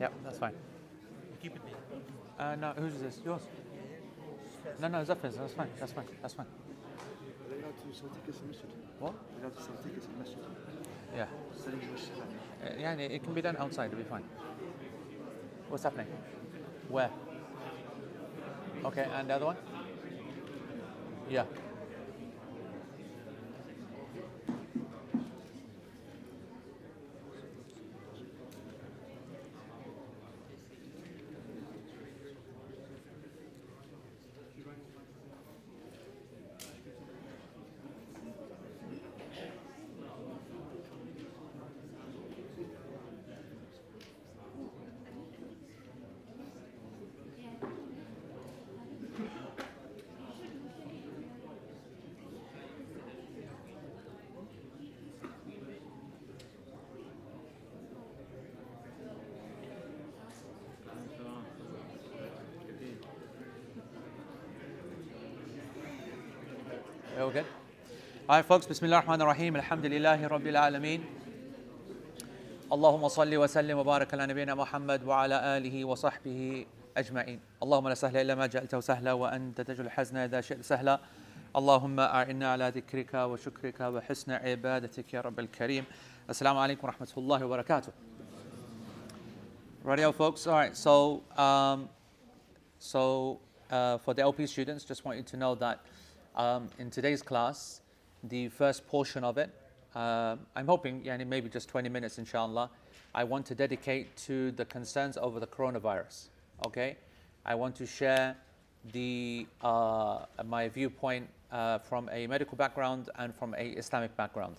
Yep, that's fine. Keep it there. Uh, no, whose is this? Yours? No, no, Zafar's. That's fine. That's fine. That's fine. Are they allowed to sell tickets in masjid? What? Are they allowed to sell tickets in masjid? Yeah. Selling in masjid. Uh, yeah, it it can be done outside. It'll be fine. What's happening? Where? Okay, and the other one? Yeah. Yeah, all good? All right, folks, Bismillah ar-Rahman ar-Rahim, Alhamdulillahi Rabbil Alameen. اللهم صل وسلم وبارك على نبينا محمد وعلى اله وصحبه اجمعين. اللهم لا سهل الا ما جعلته سهلا وانت تجعل الحزن اذا شئت سهلا. اللهم اعنا على ذكرك وشكرك وحسن عبادتك يا رب الكريم. السلام عليكم ورحمه الله وبركاته. Radio folks, all right. So, um, so uh, for the LP students, just want you to know that um, in today's class, the first portion of it, uh, I'm hoping, yani maybe just 20 minutes, inshallah, I want to dedicate to the concerns over the coronavirus. Okay, I want to share the uh, my viewpoint uh, from a medical background and from a Islamic background,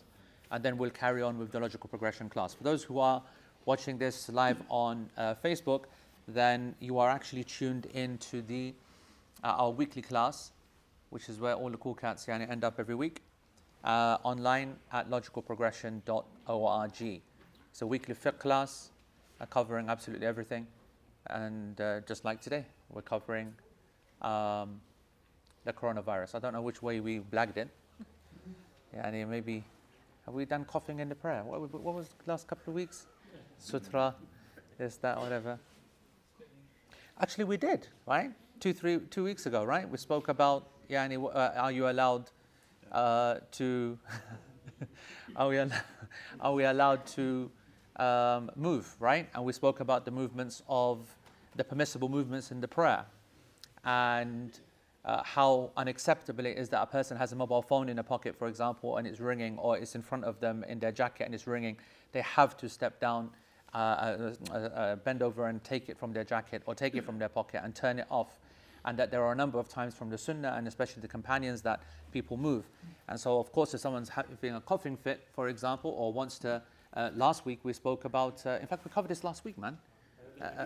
and then we'll carry on with the logical progression class. For those who are watching this live on uh, Facebook, then you are actually tuned into the uh, our weekly class, which is where all the cool cats yani, end up every week, uh, online at logicalprogression.org. It's a weekly fiqh class uh, covering absolutely everything. And uh, just like today, we're covering um, the coronavirus. I don't know which way we blagged it. Yeah, and maybe, have we done coughing in the prayer? What, what was the last couple of weeks? Sutra, this, that, whatever. Actually, we did, right? Two, three, two weeks ago, right? We spoke about, yani, uh, are you allowed uh, to, are, we are we allowed to um, move, right? And we spoke about the movements of the permissible movements in the prayer and uh, how unacceptable it is that a person has a mobile phone in a pocket, for example, and it's ringing, or it's in front of them in their jacket and it's ringing. They have to step down, uh, uh, bend over and take it from their jacket or take it from their pocket and turn it off. And that there are a number of times from the Sunnah and especially the companions that people move. And so, of course, if someone's having a coughing fit, for example, or wants to, uh, last week we spoke about, uh, in fact, we covered this last week, man. Uh, uh,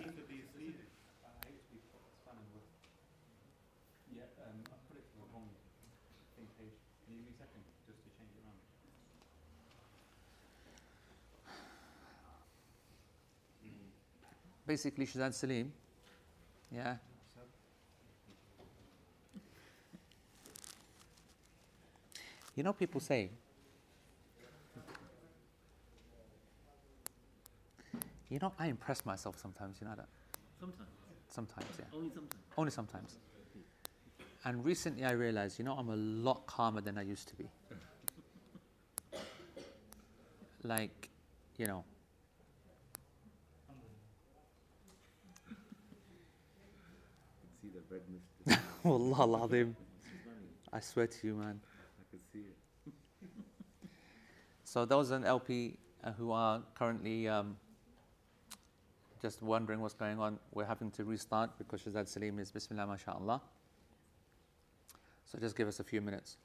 basically Shazad Salim. Yeah. You know, people say, you know, I impress myself sometimes, you know that? Sometimes. Sometimes, yeah. Only sometimes. Only sometimes. And recently I realized, you know, I'm a lot calmer than I used to be. like, you know, see the red mist. Wallah. I swear to you, man. I could see it. So those in LP uh, who are currently um, just wondering what's going on, we're having to restart because Shazad Salim is Bismillah, mashallah. So just give us a few minutes.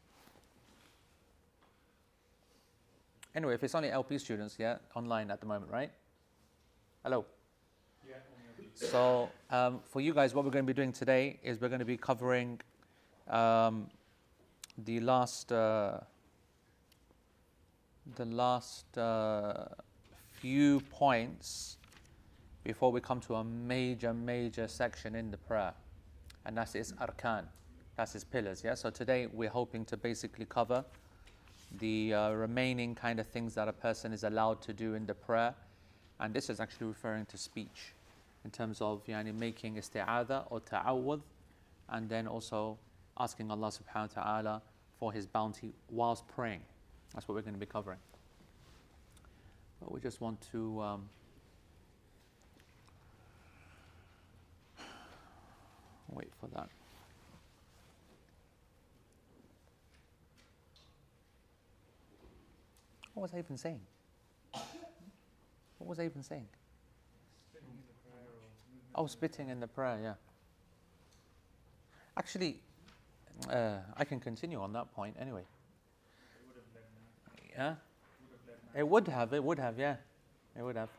Anyway, if it's only LP students, yeah, online at the moment, right? Hello. Yeah. So um, for you guys, what we're going to be doing today is we're going to be covering um, the last uh, the last uh, few points before we come to a major major section in the prayer, and that's arkan, that's pillars. Yeah. So today we're hoping to basically cover the uh, remaining kind of things that a person is allowed to do in the prayer, and this is actually referring to speech. in terms of yani, making isti'adha or ta'awudh, and then also asking Allah subhanahu wa ta'ala for His bounty whilst praying. That's what we're going to be covering. But we just want to. Um, wait for that. What was I even saying? What was I even saying? Oh, spitting in the prayer, yeah. Actually, uh, I can continue on that point anyway. Yeah? It would have, it would have, yeah. It would have.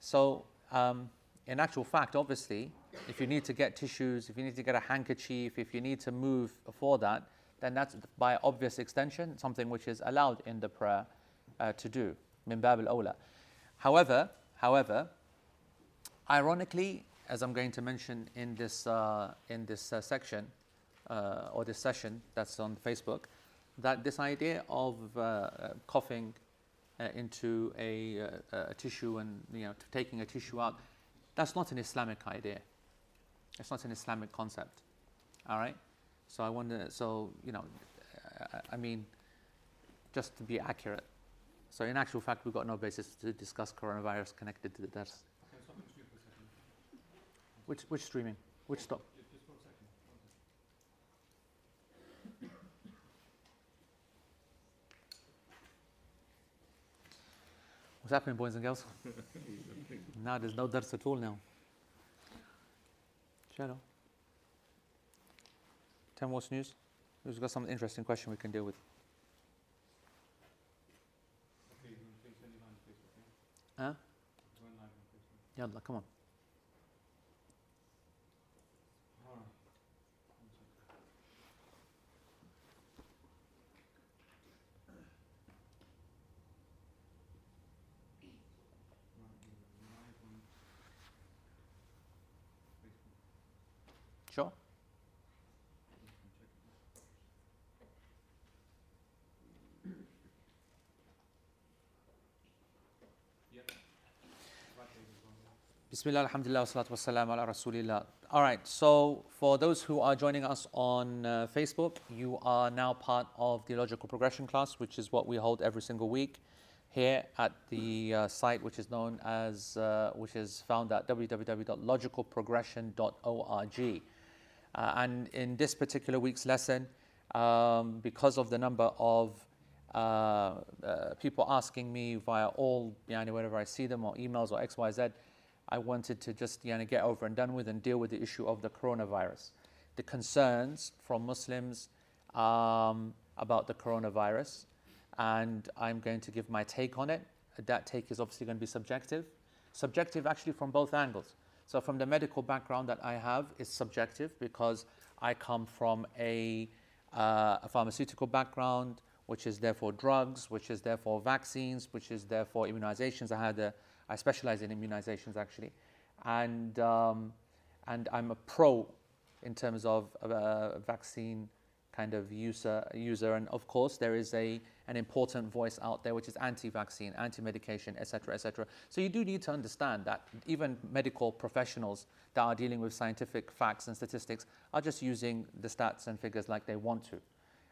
So, um, in actual fact, obviously, if you need to get tissues, if you need to get a handkerchief, if you need to move for that, then that's by obvious extension something which is allowed in the prayer uh, to do. Min bab al However, however, ironically, as I'm going to mention in this uh, in this uh, section uh, or this session that's on Facebook, that this idea of uh, uh, coughing into a, a, tissue and you know taking a tissue out, that's not an Islamic idea. It's not an Islamic concept. All right? So I wonder, so, you know, I, I mean, just to be accurate. So in actual fact, we've got no basis to discuss coronavirus connected to the deaths. Which, which streaming? Which stop? What's happening, boys and girls? now there's no dars at all now. Shadow. 10 What's News. We've got some interesting question we can deal with. Huh? Yalla, come on. Sure. Bismillah, alhamdulillah, salatu wassalam ala rasulillah. All right, so for those who are joining us on uh, Facebook, you are now part of the logical progression class, which is what we hold every single week here at the uh, site, which is known as, uh, which is found at www.logicalprogression.org. Uh, and in this particular week's lesson, um, because of the number of uh, uh, people asking me via all, know, whenever I see them or emails or XYZ, I wanted to just know, get over and done with and deal with the issue of the coronavirus. The concerns from Muslims um, about the coronavirus, and I'm going to give my take on it. That take is obviously going to be subjective. Subjective actually from both angles. So, from the medical background that I have, is subjective because I come from a, uh, a pharmaceutical background, which is therefore drugs, which is therefore vaccines, which is therefore immunizations. I had a, I specialize in immunizations actually, and um, and I'm a pro in terms of uh, vaccine kind of user user. And of course there is a an important voice out there which is anti-vaccine anti-medication etc etc so you do need to understand that even medical professionals that are dealing with scientific facts and statistics are just using the stats and figures like they want to.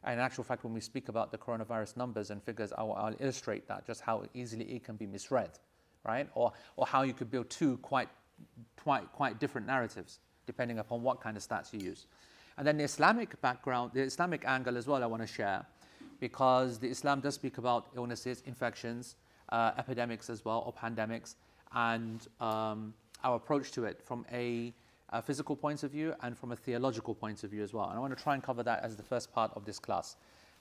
And in actual fact when we speak about the coronavirus numbers and figures I'll, I'll illustrate that just how easily it can be misread right? Or or how you could build two quite quite quite different narratives depending upon what kind of stats you use and then the Islamic background, the Islamic angle as well, I want to share, because the Islam does speak about illnesses, infections, uh, epidemics as well, or pandemics, and um, our approach to it from a, a, physical point of view and from a theological point of view as well. And I want to try and cover that as the first part of this class.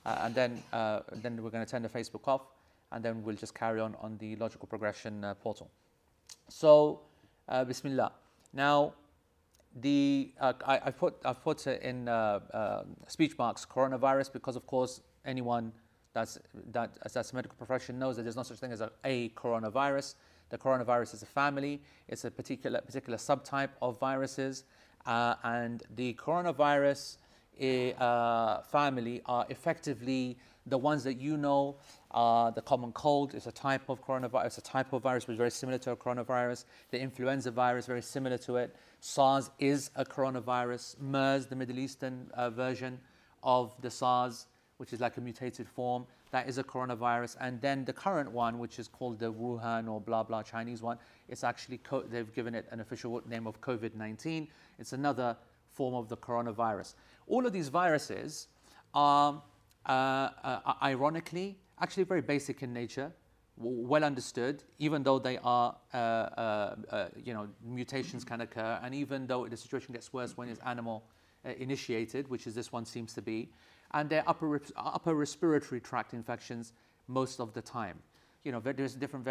Uh, and then, uh, then we're going to turn the Facebook off, and then we'll just carry on on the logical progression uh, portal. So, uh, Bismillah. Now, the uh, I, put I've put in uh, uh, speech marks coronavirus because of course anyone that's that that's a medical profession knows that there's no such thing as a, a coronavirus. The coronavirus is a family. It's a particular particular subtype of viruses, uh, and the coronavirus eh, uh, family are effectively the ones that you know. Uh, the common cold is a type of coronavirus, a type of virus which is very similar to a coronavirus. The influenza virus, very similar to it. SARS is a coronavirus. MERS, the Middle Eastern uh, version of the SARS, which is like a mutated form, that is a coronavirus. And then the current one, which is called the Wuhan or blah blah Chinese one, it's actually co- they've given it an official name of COVID-19. It's another form of the coronavirus. All of these viruses are, uh, uh, ironically, actually very basic in nature, well understood, even though they are, uh, uh, uh, you know, mutations can occur, and even though the situation gets worse when it's animal uh, initiated, which is this one seems to be, and they're upper, upper respiratory tract infections most of the time. You know, there's different,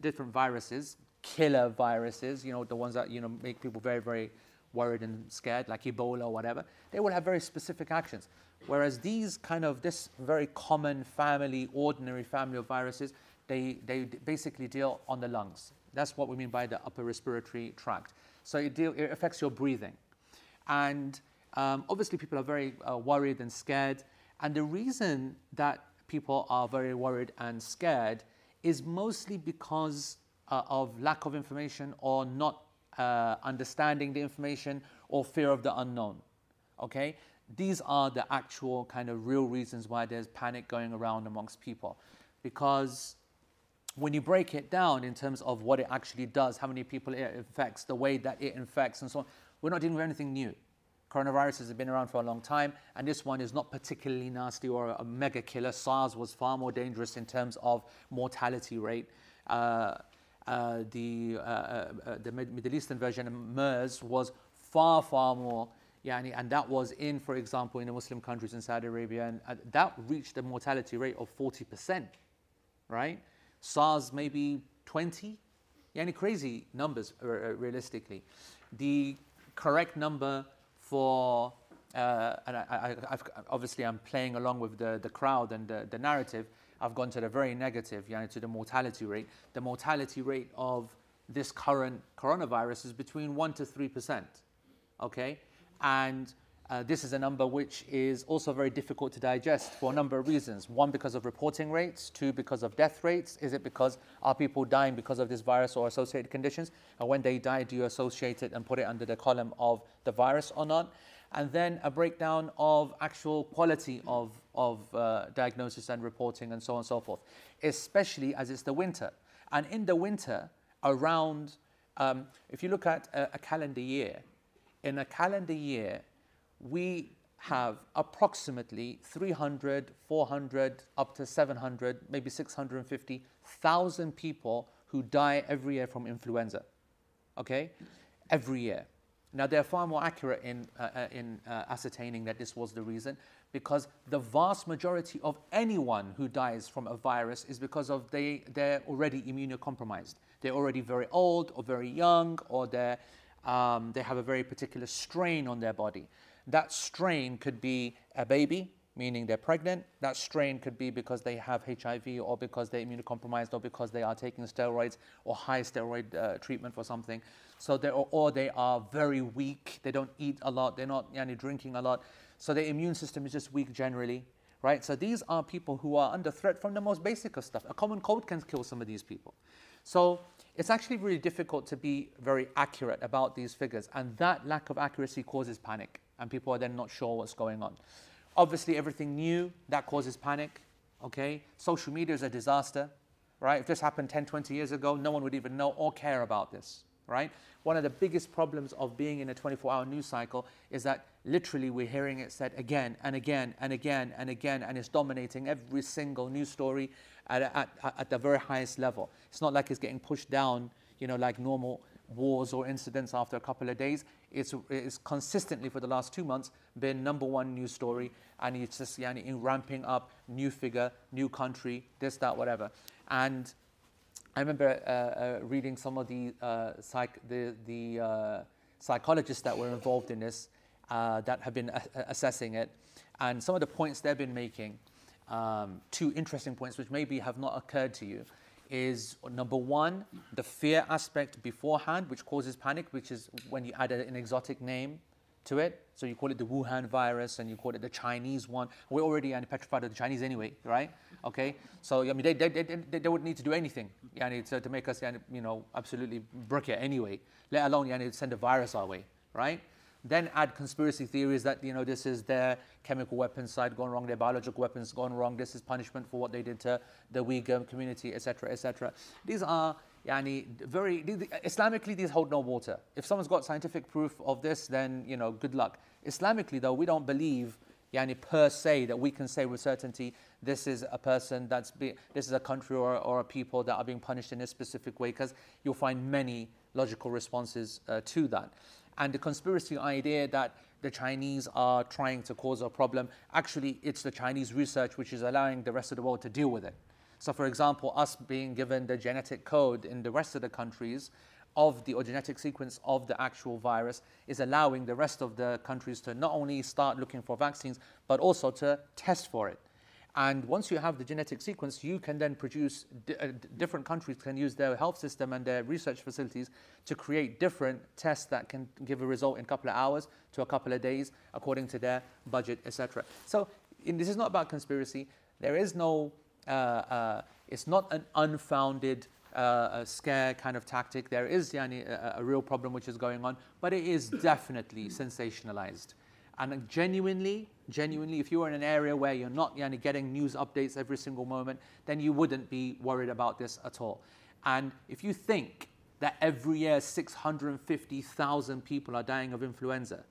different viruses, killer viruses, you know, the ones that, you know, make people very, very worried and scared, like Ebola or whatever, they will have very specific actions. Whereas these kind of, this very common family, ordinary family of viruses, they, they basically deal on the lungs. That's what we mean by the upper respiratory tract. So it, deal, it affects your breathing. And um, obviously, people are very uh, worried and scared. And the reason that people are very worried and scared is mostly because uh, of lack of information or not uh, understanding the information or fear of the unknown. Okay? These are the actual kind of real reasons why there's panic going around amongst people. Because when you break it down in terms of what it actually does, how many people it infects, the way that it infects, and so on, we're not dealing with anything new. Coronaviruses have been around for a long time, and this one is not particularly nasty or a mega killer. SARS was far more dangerous in terms of mortality rate. Uh, uh, the, uh, uh the Middle Eastern version, of MERS, was far, far more Yani, and that was in, for example, in the Muslim countries in Saudi Arabia, and uh, that reached a mortality rate of 40%, right? SARS maybe 20, yani crazy numbers uh, uh, realistically. The correct number for, uh, and I, I, obviously I'm playing along with the, the crowd and the, the narrative, I've gone to the very negative, yani to the mortality rate. The mortality rate of this current coronavirus is between 1 to 3%, okay? And uh, this is a number which is also very difficult to digest for a number of reasons. One, because of reporting rates. Two, because of death rates. Is it because are people dying because of this virus or associated conditions? And when they die, do you associate it and put it under the column of the virus or not? And then a breakdown of actual quality of, of uh, diagnosis and reporting and so on and so forth, especially as it's the winter. And in the winter, around, um, if you look at a, a calendar year, in a calendar year, we have approximately 300, 400, up to 700, maybe 650,000 people who die every year from influenza. Okay? Every year. Now, they're far more accurate in, uh, uh, in uh, ascertaining that this was the reason because the vast majority of anyone who dies from a virus is because of they, they're already immunocompromised. They're already very old or very young or they're um, they have a very particular strain on their body. That strain could be a baby, meaning they're pregnant. That strain could be because they have HIV or because they're immunocompromised or because they are taking steroids or high steroid uh, treatment for something. So they or they are very weak. They don't eat a lot. They're not yani, drinking a lot. So their immune system is just weak generally, right? So these are people who are under threat from the most basic of stuff. A common cold can kill some of these people. So it's actually really difficult to be very accurate about these figures, and that lack of accuracy causes panic, and people are then not sure what's going on. Obviously, everything new that causes panic. Okay, social media is a disaster, right? If this happened 10, 20 years ago, no one would even know or care about this, right? One of the biggest problems of being in a 24 hour news cycle is that literally we're hearing it said again and again and again and again, and it's dominating every single news story at, at, at the very highest level. It's not like it's getting pushed down, you know, like normal wars or incidents after a couple of days. It's, it's consistently for the last two months been number one news story, and it's just yani, in ramping up, new figure, new country, this, that, whatever. And I remember uh, uh, reading some of the, uh, psych, the, the uh, psychologists that were involved in this uh, that have been a- assessing it, and some of the points they've been making um, two interesting points which maybe have not occurred to you is number one, the fear aspect beforehand, which causes panic, which is when you add an exotic name to it. So you call it the Wuhan virus and you call it the Chinese one. We're already petrified of the Chinese anyway, right? Okay, so I mean, they, they, they, they, wouldn't need to do anything yani, to, to make us you know, absolutely brick it anyway, let alone yani, send a virus our way, right? Then add conspiracy theories that you know this is their chemical weapons side gone wrong, their biological weapons gone wrong. This is punishment for what they did to the Uyghur community, etc., etc. These are yani, very Islamically these hold no water. If someone's got scientific proof of this, then you know good luck. Islamically though, we don't believe yani, per se that we can say with certainty this is a person that's be, this is a country or, or a people that are being punished in a specific way because you'll find many logical responses uh, to that and the conspiracy idea that the Chinese are trying to cause a problem, actually, it's the Chinese research which is allowing the rest of the world to deal with it. So, for example, us being given the genetic code in the rest of the countries of the or genetic sequence of the actual virus is allowing the rest of the countries to not only start looking for vaccines, but also to test for it. And once you have the genetic sequence, you can then produce, uh, different countries can use their health system and their research facilities to create different tests that can give a result in a couple of hours to a couple of days according to their budget, etc. So in, this is not about conspiracy. There is no, uh, uh, it's not an unfounded uh, scare kind of tactic. There is yani, a, a real problem which is going on, but it is definitely sensationalized. And genuinely, genuinely, if you're in an area where you're not yani, getting news updates every single moment, then you wouldn't be worried about this at all. And if you think that every year 650,000 people are dying of influenza,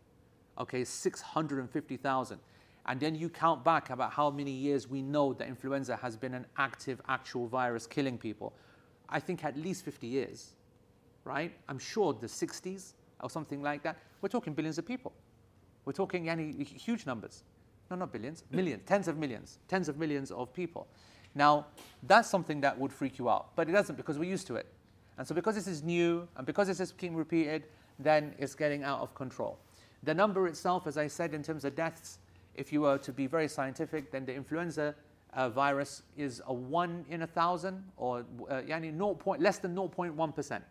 okay, 650,000, and then you count back about how many years we know that influenza has been an active, actual virus killing people, I think at least 50 years, right? I'm sure the 60s or something like that. We're talking billions of people. We're talking yani, huge numbers. No, not billions, millions, tens of millions, tens of millions of people. Now, that's something that would freak you out, but it doesn't because we're used to it. And so, because this is new and because this is being repeated, then it's getting out of control. The number itself, as I said, in terms of deaths, if you were to be very scientific, then the influenza uh, virus is a one in a thousand, or uh, yani 0. Point, less than 0.1%.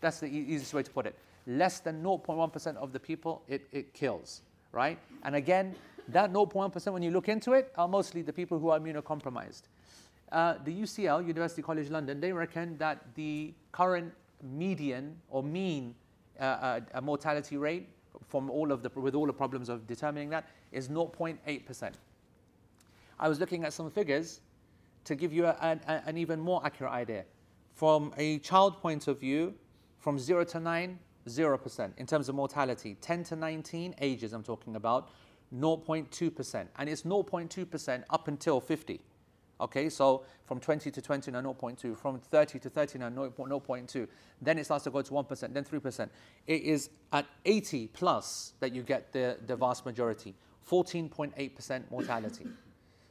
That's the e- easiest way to put it less than 0.1% of the people it, it kills, right? And again, that 0.1%, when you look into it, are mostly the people who are immunocompromised. Uh, the UCL, University College London, they reckon that the current median or mean uh, uh, mortality rate from all of the, with all the problems of determining that is 0.8%. I was looking at some figures to give you a, a, an even more accurate idea. From a child point of view, from 0 to 9, 0% in terms of mortality. 10 to 19 ages, I'm talking about, 0.2%. And it's 0.2% up until 50. Okay, so from 20 to 29, 0.2. From 30 to 39, 0.2. Then it starts to go to 1%, then 3%. It is at 80 plus that you get the, the vast majority. 14.8% mortality.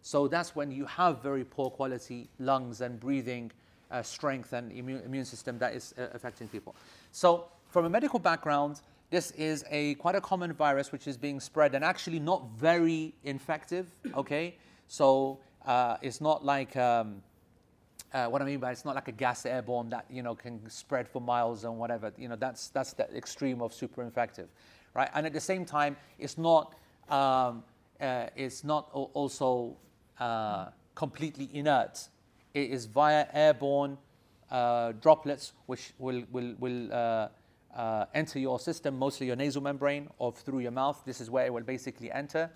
so that's when you have very poor quality lungs and breathing uh, strength and immune, immune system that is uh, affecting people. So from a medical background, this is a quite a common virus which is being spread and actually not very infective. Okay, so uh, it's not like um, uh, what I mean by it's not like a gas airborne that you know can spread for miles and whatever. You know that's that's the extreme of super infective, right? And at the same time, it's not um, uh, it's not also uh, completely inert. It is via airborne uh, droplets which will will will uh, enter your system, mostly your nasal membrane or through your mouth. This is where it will basically enter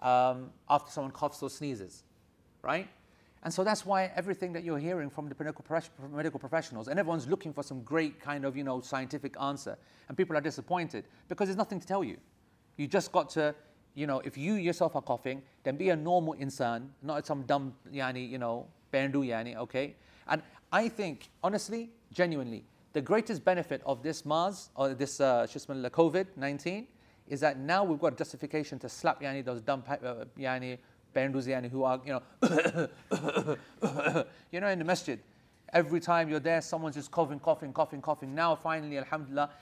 um, after someone coughs or sneezes, right? And so that's why everything that you're hearing from the medical professionals, and everyone's looking for some great kind of, you know, scientific answer, and people are disappointed because there's nothing to tell you. You just got to, you know, if you yourself are coughing, then be a normal insan, not some dumb, yani, you know, bendu yani, okay? And I think, honestly, genuinely, the greatest benefit of this Mars or this uh, COVID 19 is that now we've got justification to slap yani, those dumb uh, yani, Bandus yani, who are, you know, you know, in the masjid. Every time you're there, someone's just coughing, coughing, coughing, coughing. Now, finally, alhamdulillah.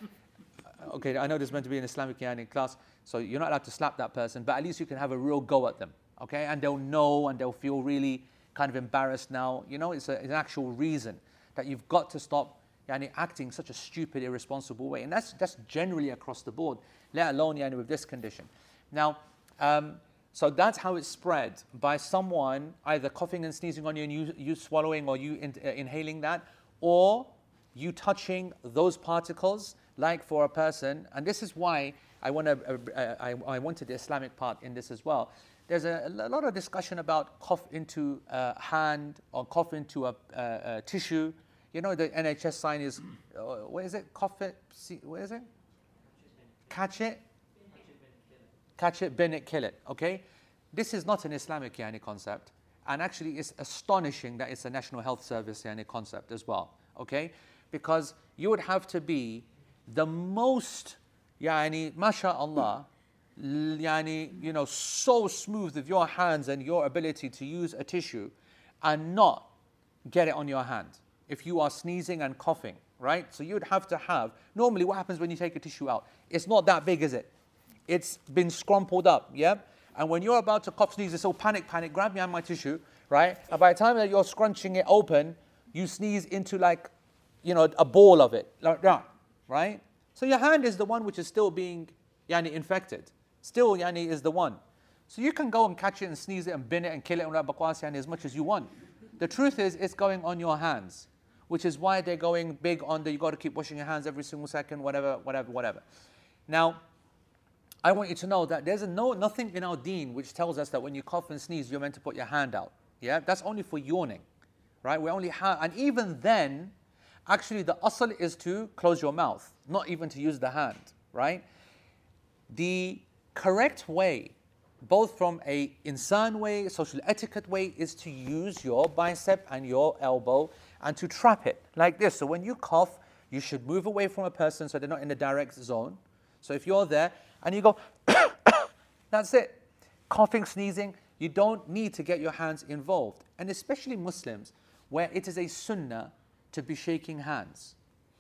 Okay, I know this is meant to be an Islamic yani class, so you're not allowed to slap that person, but at least you can have a real go at them, okay? And they'll know and they'll feel really kind of embarrassed now. You know, it's, a, it's an actual reason that you've got to stop yani, acting such a stupid, irresponsible way. And that's, that's generally across the board, let alone yani, with this condition. Now, um, so that's how it's spread by someone either coughing and sneezing on you and you, you swallowing or you in, uh, inhaling that, or you touching those particles, like for a person. And this is why I, want to, uh, uh, I, I wanted the Islamic part in this as well. There's a, a lot of discussion about cough into a hand or cough into a, a, a tissue. You know, the NHS sign is, uh, what is it? Cough it, see, what is it? Catch it, catch it, bin it, kill it. Okay? This is not an Islamic yani concept. And actually, it's astonishing that it's a National Health Service yani concept as well. Okay? Because you would have to be the most, yani, mashallah, yani, you know, so smooth with your hands and your ability to use a tissue and not get it on your hand if you are sneezing and coughing, right? So you'd have to have, normally what happens when you take a tissue out? It's not that big, is it? It's been scrumpled up, yeah? And when you're about to cough, sneeze, it's all panic, panic, grab me on my tissue, right? And by the time that you're scrunching it open, you sneeze into like, you know, a ball of it, like that, right? So your hand is the one which is still being yani, infected. Still, yani, is the one. So you can go and catch it and sneeze it and bin it and kill it and yani, as much as you want. The truth is, it's going on your hands, which is why they're going big on the you got to keep washing your hands every single second, whatever, whatever, whatever. Now, I want you to know that there's no, nothing in our deen which tells us that when you cough and sneeze, you're meant to put your hand out. Yeah, that's only for yawning, right? We only have, and even then, actually the asl is to close your mouth, not even to use the hand, right? The correct way, both from a insan way, social etiquette way, is to use your bicep and your elbow and to trap it like this. So when you cough, you should move away from a person so they're not in the direct zone. So if you're there and you go, that's it. Coughing, sneezing, you don't need to get your hands involved. And especially Muslims, where it is a sunnah to be shaking hands,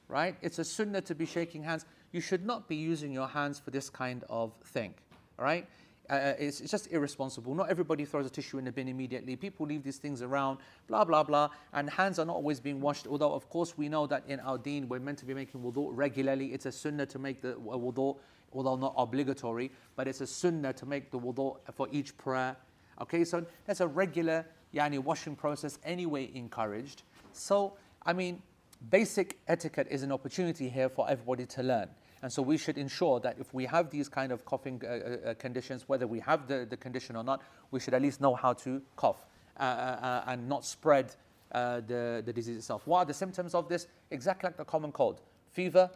right? It's a sunnah to be shaking hands. You should not be using your hands for this kind of thing, right? Uh, uh, it's, it's, just irresponsible. Not everybody throws a tissue in the bin immediately. People leave these things around, blah, blah, blah. And hands are not always being washed, although, of course, we know that in our deen, we're meant to be making wudu regularly. It's a sunnah to make the wudu, although not obligatory, but it's a sunnah to make the wudu for each prayer. Okay, so that's a regular yani, washing process anyway encouraged. So, I mean, basic etiquette is an opportunity here for everybody to learn. And so we should ensure that if we have these kind of coughing uh, uh, uh, conditions, whether we have the, the condition or not, we should at least know how to cough uh, uh, uh and not spread the, the disease itself. What are the symptoms of this? Exactly like the common cold fever,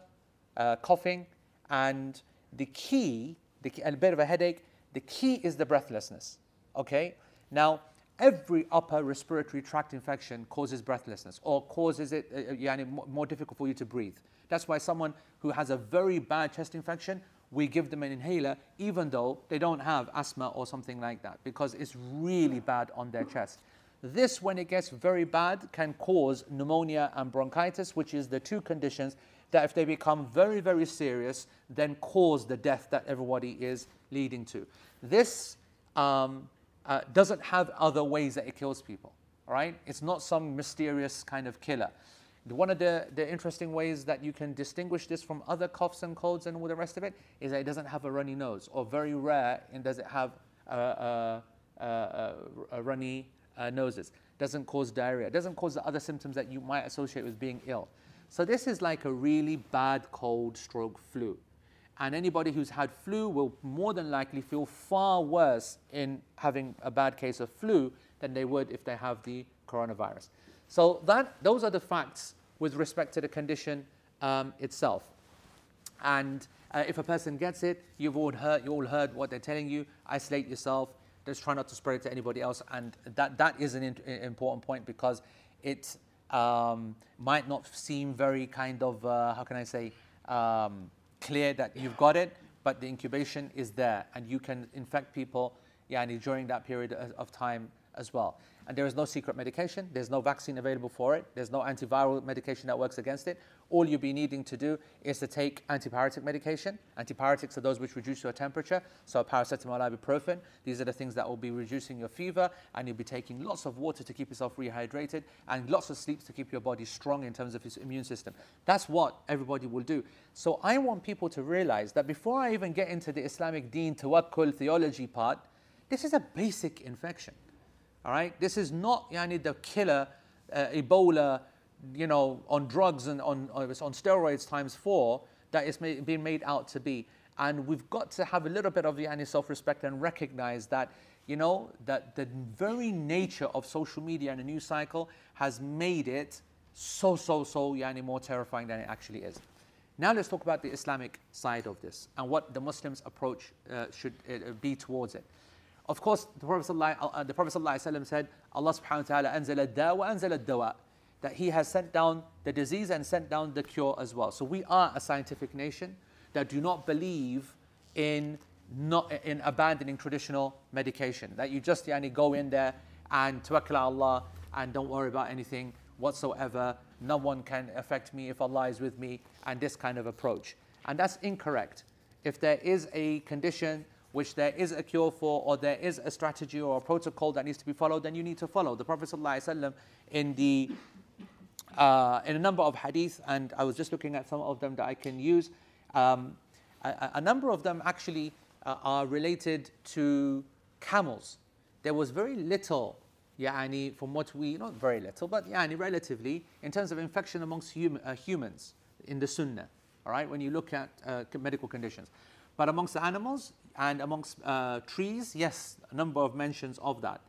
coughing, and the key, the key, a bit of a headache, the key is the breathlessness. Okay? Now, every upper respiratory tract infection causes breathlessness or causes it uh, more difficult for you to breathe. That's why someone who has a very bad chest infection, we give them an inhaler even though they don't have asthma or something like that because it's really bad on their chest. This, when it gets very bad, can cause pneumonia and bronchitis, which is the two conditions that, if they become very, very serious, then cause the death that everybody is leading to. This um, uh, doesn't have other ways that it kills people, right? It's not some mysterious kind of killer. One of the, the interesting ways that you can distinguish this from other coughs and colds and all the rest of it is that it doesn't have a runny nose, or very rare, and does it have a, a, a runny uh, noses. Doesn't cause diarrhea. Doesn't cause the other symptoms that you might associate with being ill. So this is like a really bad cold stroke flu. And anybody who's had flu will more than likely feel far worse in having a bad case of flu than they would if they have the coronavirus. So that, those are the facts with respect to the condition um, itself. And uh, if a person gets it, you've all heard, you all heard what they're telling you. Isolate yourself. Just try not to spread it to anybody else. And that, that is an in, important point because it um, might not seem very kind of, uh, how can I say, um, clear that you've got it, but the incubation is there and you can infect people yeah, during that period of time as well. And there is no secret medication, there's no vaccine available for it, there's no antiviral medication that works against it. All you'll be needing to do is to take antipyretic medication. Antipyretics are those which reduce your temperature, so paracetamol, ibuprofen. These are the things that will be reducing your fever, and you'll be taking lots of water to keep yourself rehydrated, and lots of sleep to keep your body strong in terms of its immune system. That's what everybody will do. So I want people to realize that before I even get into the Islamic deen, tawakkul, theology part, this is a basic infection. All right, this is not yani, the killer uh, Ebola, you know, on drugs and on, on steroids times four that is made, being made out to be. And we've got to have a little bit of yani, self-respect and recognize that, you know, that the very nature of social media and the news cycle has made it so, so, so yani, more terrifying than it actually is. Now let's talk about the Islamic side of this and what the Muslims' approach uh, should uh, be towards it. Of course, the Prophet, uh, the Prophet ﷺ said, Allah subhanahu wa ta'ala anzala da wa anzala dawa, that He has sent down the disease and sent down the cure as well. So we are a scientific nation that do not believe in not in abandoning traditional medication. That you just yani, go in there and tawakkul Allah and don't worry about anything whatsoever. No one can affect me if Allah is with me, and this kind of approach. And that's incorrect. If there is a condition which there is a cure for, or there is a strategy or a protocol that needs to be followed, then you need to follow. The Prophet ﷺ in the uh, in a number of hadith, and I was just looking at some of them that I can use. Um, a, a, number of them actually uh, are related to camels. There was very little, yani, from what we, not very little, but yani, relatively, in terms of infection amongst hum, uh, humans in the Sunnah. All right, when you look at uh, medical conditions. But amongst the animals, and amongst uh, trees, yes, a number of mentions of that.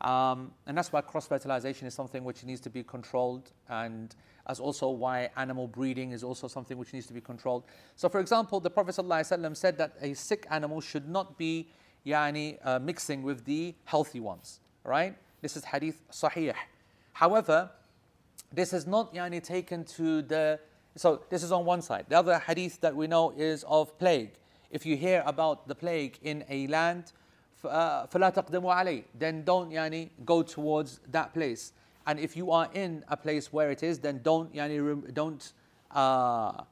Um, and that's why cross fertilization is something which needs to be controlled, and as also why animal breeding is also something which needs to be controlled. So, for example, the Prophet ﷺ said that a sick animal should not be yani, uh, mixing with the healthy ones, right? This is hadith sahih. However, this is not yani, taken to the. So, this is on one side. The other hadith that we know is of plague if you hear about the plague in a land, فَلَا تَقْدَمُوا عَلَيْهِ Then don't yani, go towards that place. And if you are in a place where it is, then don't yani, don't uh,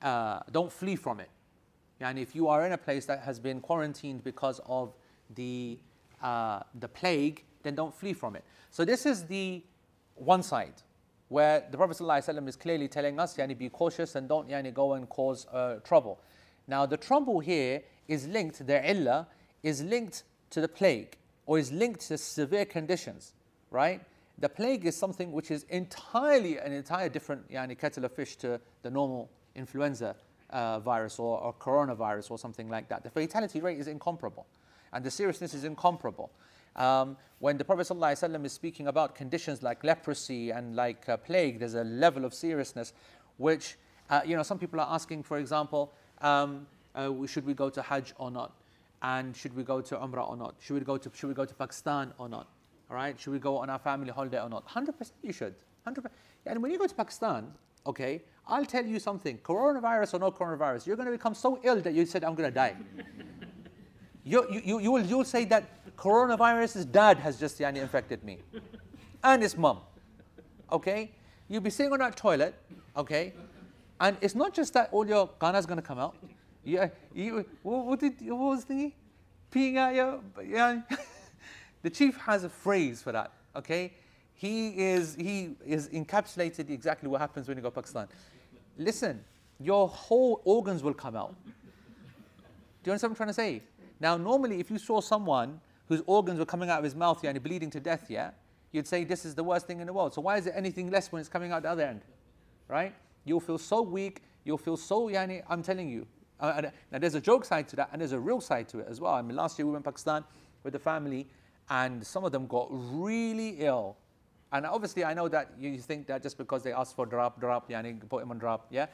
uh, don't flee from it. Yani if you are in a place that has been quarantined because of the uh, the plague, then don't flee from it. So this is the one side where the Prophet ﷺ is clearly telling us, yani, be cautious and don't yani, go and cause uh, trouble. Now, the trouble here is linked, the illah is linked to the plague or is linked to severe conditions, right? The plague is something which is entirely an entire different yani, kettle of fish to the normal influenza uh, virus or, or coronavirus or something like that. The fatality rate is incomparable and the seriousness is incomparable. Um, when the Prophet ﷺ is speaking about conditions like leprosy and like uh, plague, there's a level of seriousness which, uh, you know, some people are asking, for example, um, uh, should we go to Hajj or not? And should we go to Umrah or not? Should we go to, should we go to Pakistan or not? All right, should we go on our family holiday or not? 100% you should. 100%. And when you go to Pakistan, okay, I'll tell you something coronavirus or no coronavirus, you're going to become so ill that you said, I'm going to die. you, you, you, will, you'll say that coronavirus's dad has just yani, infected me and his mom. Okay? You'll be sitting on that toilet, okay? And it's not just that all your Ghana's going to come out. Yeah, you, what, what, did, what was the peeing out your, yeah. the chief has a phrase for that, okay? He is, he is encapsulated exactly what happens when you go to Pakistan. Listen, your whole organs will come out. Do you understand what I'm trying to say? Now, normally, if you saw someone whose organs were coming out of his mouth yeah, and bleeding to death, yeah, you'd say this is the worst thing in the world. So why is it anything less when it's coming out the other end? Right? You'll feel so weak. You'll feel so, yani, I'm telling you. Uh, now, there's a joke side to that, and there's a real side to it as well. I mean, last year we went to Pakistan with the family, and some of them got really ill. And obviously, I know that you think that just because they asked for drop, drop, yani, put him on drop, yeah,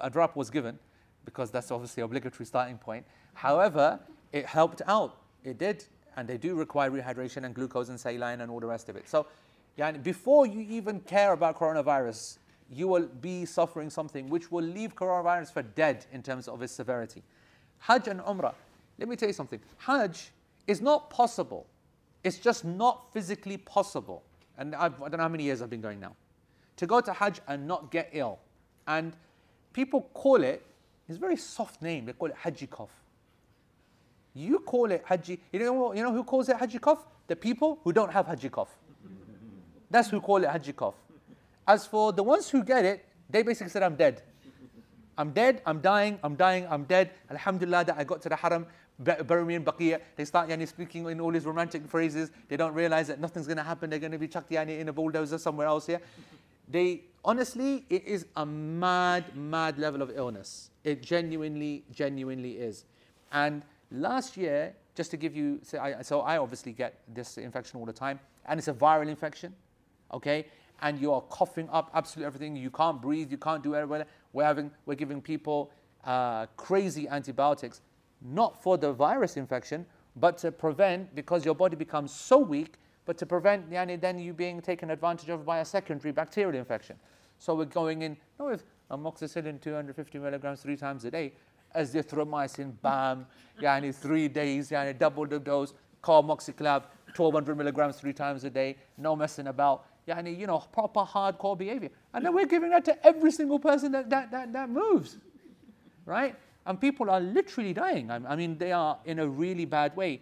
a drop was given because that's obviously obligatory starting point. However, it helped out. It did, and they do require rehydration and glucose and saline and all the rest of it. So, yani, before you even care about coronavirus, you will be suffering something which will leave coronavirus for dead in terms of its severity. Hajj and Umrah. Let me tell you something. Hajj is not possible It's just not physically possible. And I've, I don't know how many years I've been going now. To go to Hajj and not get ill. And people call it, it's a very soft name, they call it Hajji cough. You call it Hajji, you know, you know who calls it Hajji cough? The people who don't have Hajji cough. That's who call it Hajji cough. As for the ones who get it, they basically said, I'm dead. I'm dead, I'm dying, I'm dying, I'm dead. Alhamdulillah that I got to the haram, bury me in Baqiyah. They start yani, speaking in all these romantic phrases. They don't realize that nothing's going to happen. They're going to be chucked yani, in a bulldozer somewhere else here. They, honestly, it is a mad, mad level of illness. It genuinely, genuinely is. And last year, just to give you, so I, so I obviously get this infection all the time, and it's a viral infection, okay? And you are coughing up absolutely everything. You can't breathe. You can't do whatever. We're having, we're giving people uh, crazy antibiotics, not for the virus infection, but to prevent because your body becomes so weak. But to prevent yani, then you being taken advantage of by a secondary bacterial infection. So we're going in not with amoxicillin 250 milligrams three times a day, azithromycin, bam, yani three days, yani double the dose, co-amoxiclav, 1200 milligrams three times a day, no messing about yani, you know, proper hardcore behavior. And then we're giving that to every single person that, that, that, that moves, right? And people are literally dying. I, I mean, they are in a really bad way.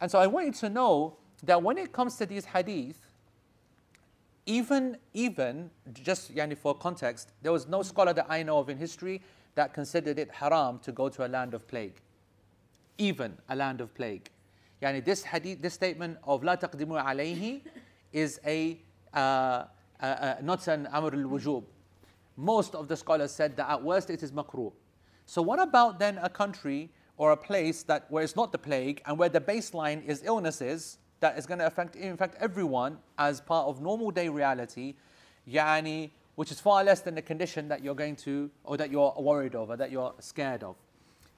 And so I want you to know that when it comes to these hadith, even, even, just yani for context, there was no scholar that I know of in history that considered it haram to go to a land of plague. Even a land of plague. Yani this hadith, this statement of la taqdimu alayhi is a not an amr al-wujub. Most of the scholars said that at worst it is makruh. So what about then a country or a place that where it's not the plague and where the baseline is illnesses that is going to affect infect everyone as part of normal day reality, yani, which is far less than the condition that you're going to or that you're worried over, that you're scared of.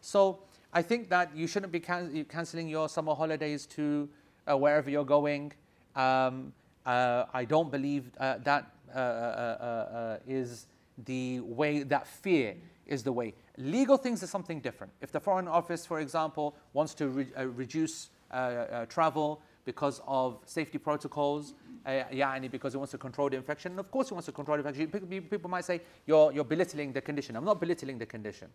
So I think that you shouldn't be can- cancelling your summer holidays to uh, wherever you're going. Um, uh, I don't believe uh, that uh, uh, uh, is the way, that fear is the way. Legal things are something different. If the Foreign Office, for example, wants to re- reduce travel because of safety protocols, uh, يعني because it wants to control the infection. And of course, it wants to control the infection. People might say you're, you're belittling the condition. I'm not belittling the condition.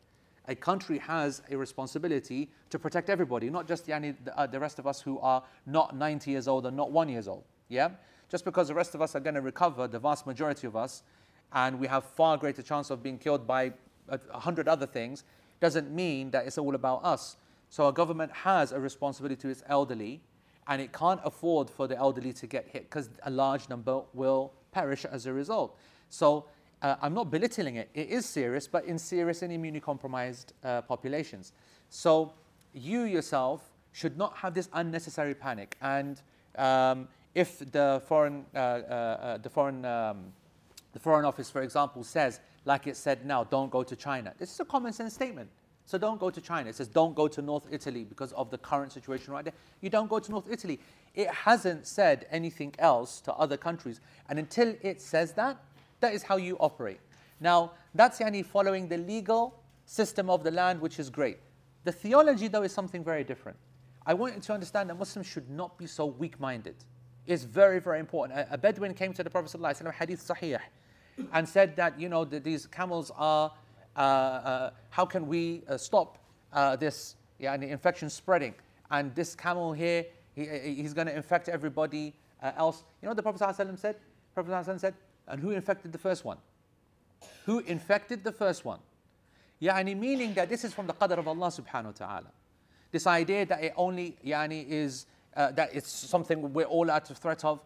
A country has a responsibility to protect everybody, not just yani, the, uh, the rest of us who are not 90 years old and not one years old. Yeah. Just because the rest of us are going to recover, the vast majority of us, and we have far greater chance of being killed by a hundred other things, doesn't mean that it's all about us. So our government has a responsibility to its elderly, and it can't afford for the elderly to get hit because a large number will perish as a result. So uh, I'm not belittling it. It is serious, but in serious and immunocompromised uh, populations. So you yourself should not have this unnecessary panic. And um, if the foreign, uh, uh, uh, the, foreign, um, the foreign office, for example, says, like it said now, don't go to China, this is a common sense statement. So don't go to China. It says don't go to North Italy because of the current situation right there. You don't go to North Italy. It hasn't said anything else to other countries. And until it says that, that is how you operate. Now, that's yani following the legal system of the land, which is great. The theology, though, is something very different. I want you to understand that Muslims should not be so weak minded is very, very important. A, a Bedouin came to the Prophet ﷺ, hadith sahih, and said that, you know, that these camels are, uh, uh, how can we uh, stop uh, this yeah, infection spreading? And this camel here, he, he's going to infect everybody uh, else. You know what the Prophet ﷺ said? Prophet ﷺ said, and who infected the first one? Who infected the first one? Yani meaning that this is from the qadr of Allah subhanahu wa ta'ala. This idea that it only yani, is uh, that it's something we're all out of threat of.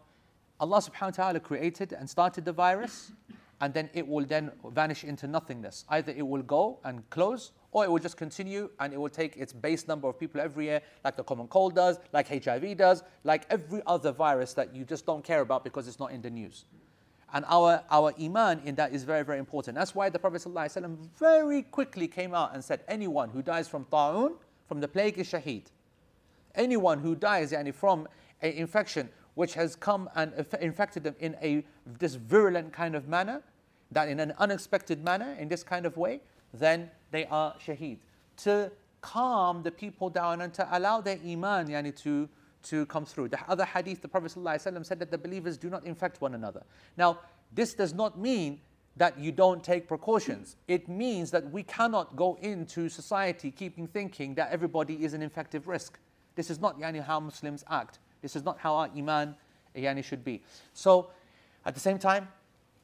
Allah subhanahu wa ta'ala created and started the virus, and then it will then vanish into nothingness. Either it will go and close, or it will just continue and it will take its base number of people every year, like the common cold does, like HIV does, like every other virus that you just don't care about because it's not in the news. And our, our iman in that is very, very important. That's why the Prophet ﷺ very quickly came out and said, anyone who dies from ta'un, from the plague is shaheed anyone who dies yani, from an infection which has come and infected them in a this virulent kind of manner, that in an unexpected manner, in this kind of way, then they are shaheed. To calm the people down and to allow their iman yani, to, to come through. The other hadith, the Prophet ﷺ said that the believers do not infect one another. Now, this does not mean that you don't take precautions. It means that we cannot go into society keeping thinking that everybody is an infective risk. This is not yani, how Muslims act. This is not how our iman yani, should be. So, at the same time,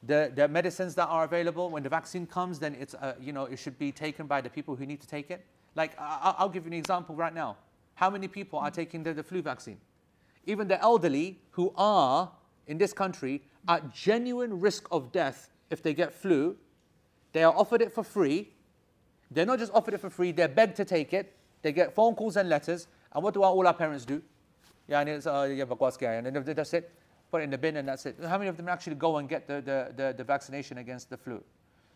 the, the medicines that are available, when the vaccine comes, then it's, uh, you know, it should be taken by the people who need to take it. Like, I, I'll give you an example right now. How many people are taking the, the flu vaccine? Even the elderly who are in this country at genuine risk of death if they get flu, they are offered it for free. They're not just offered it for free, they're begged to take it. They get phone calls and letters. And what do all our parents do? Yeah, and it's, uh, yeah, and that's it. Put it in the bin and that's it. How many of them actually go and get the, the, the, the vaccination against the flu?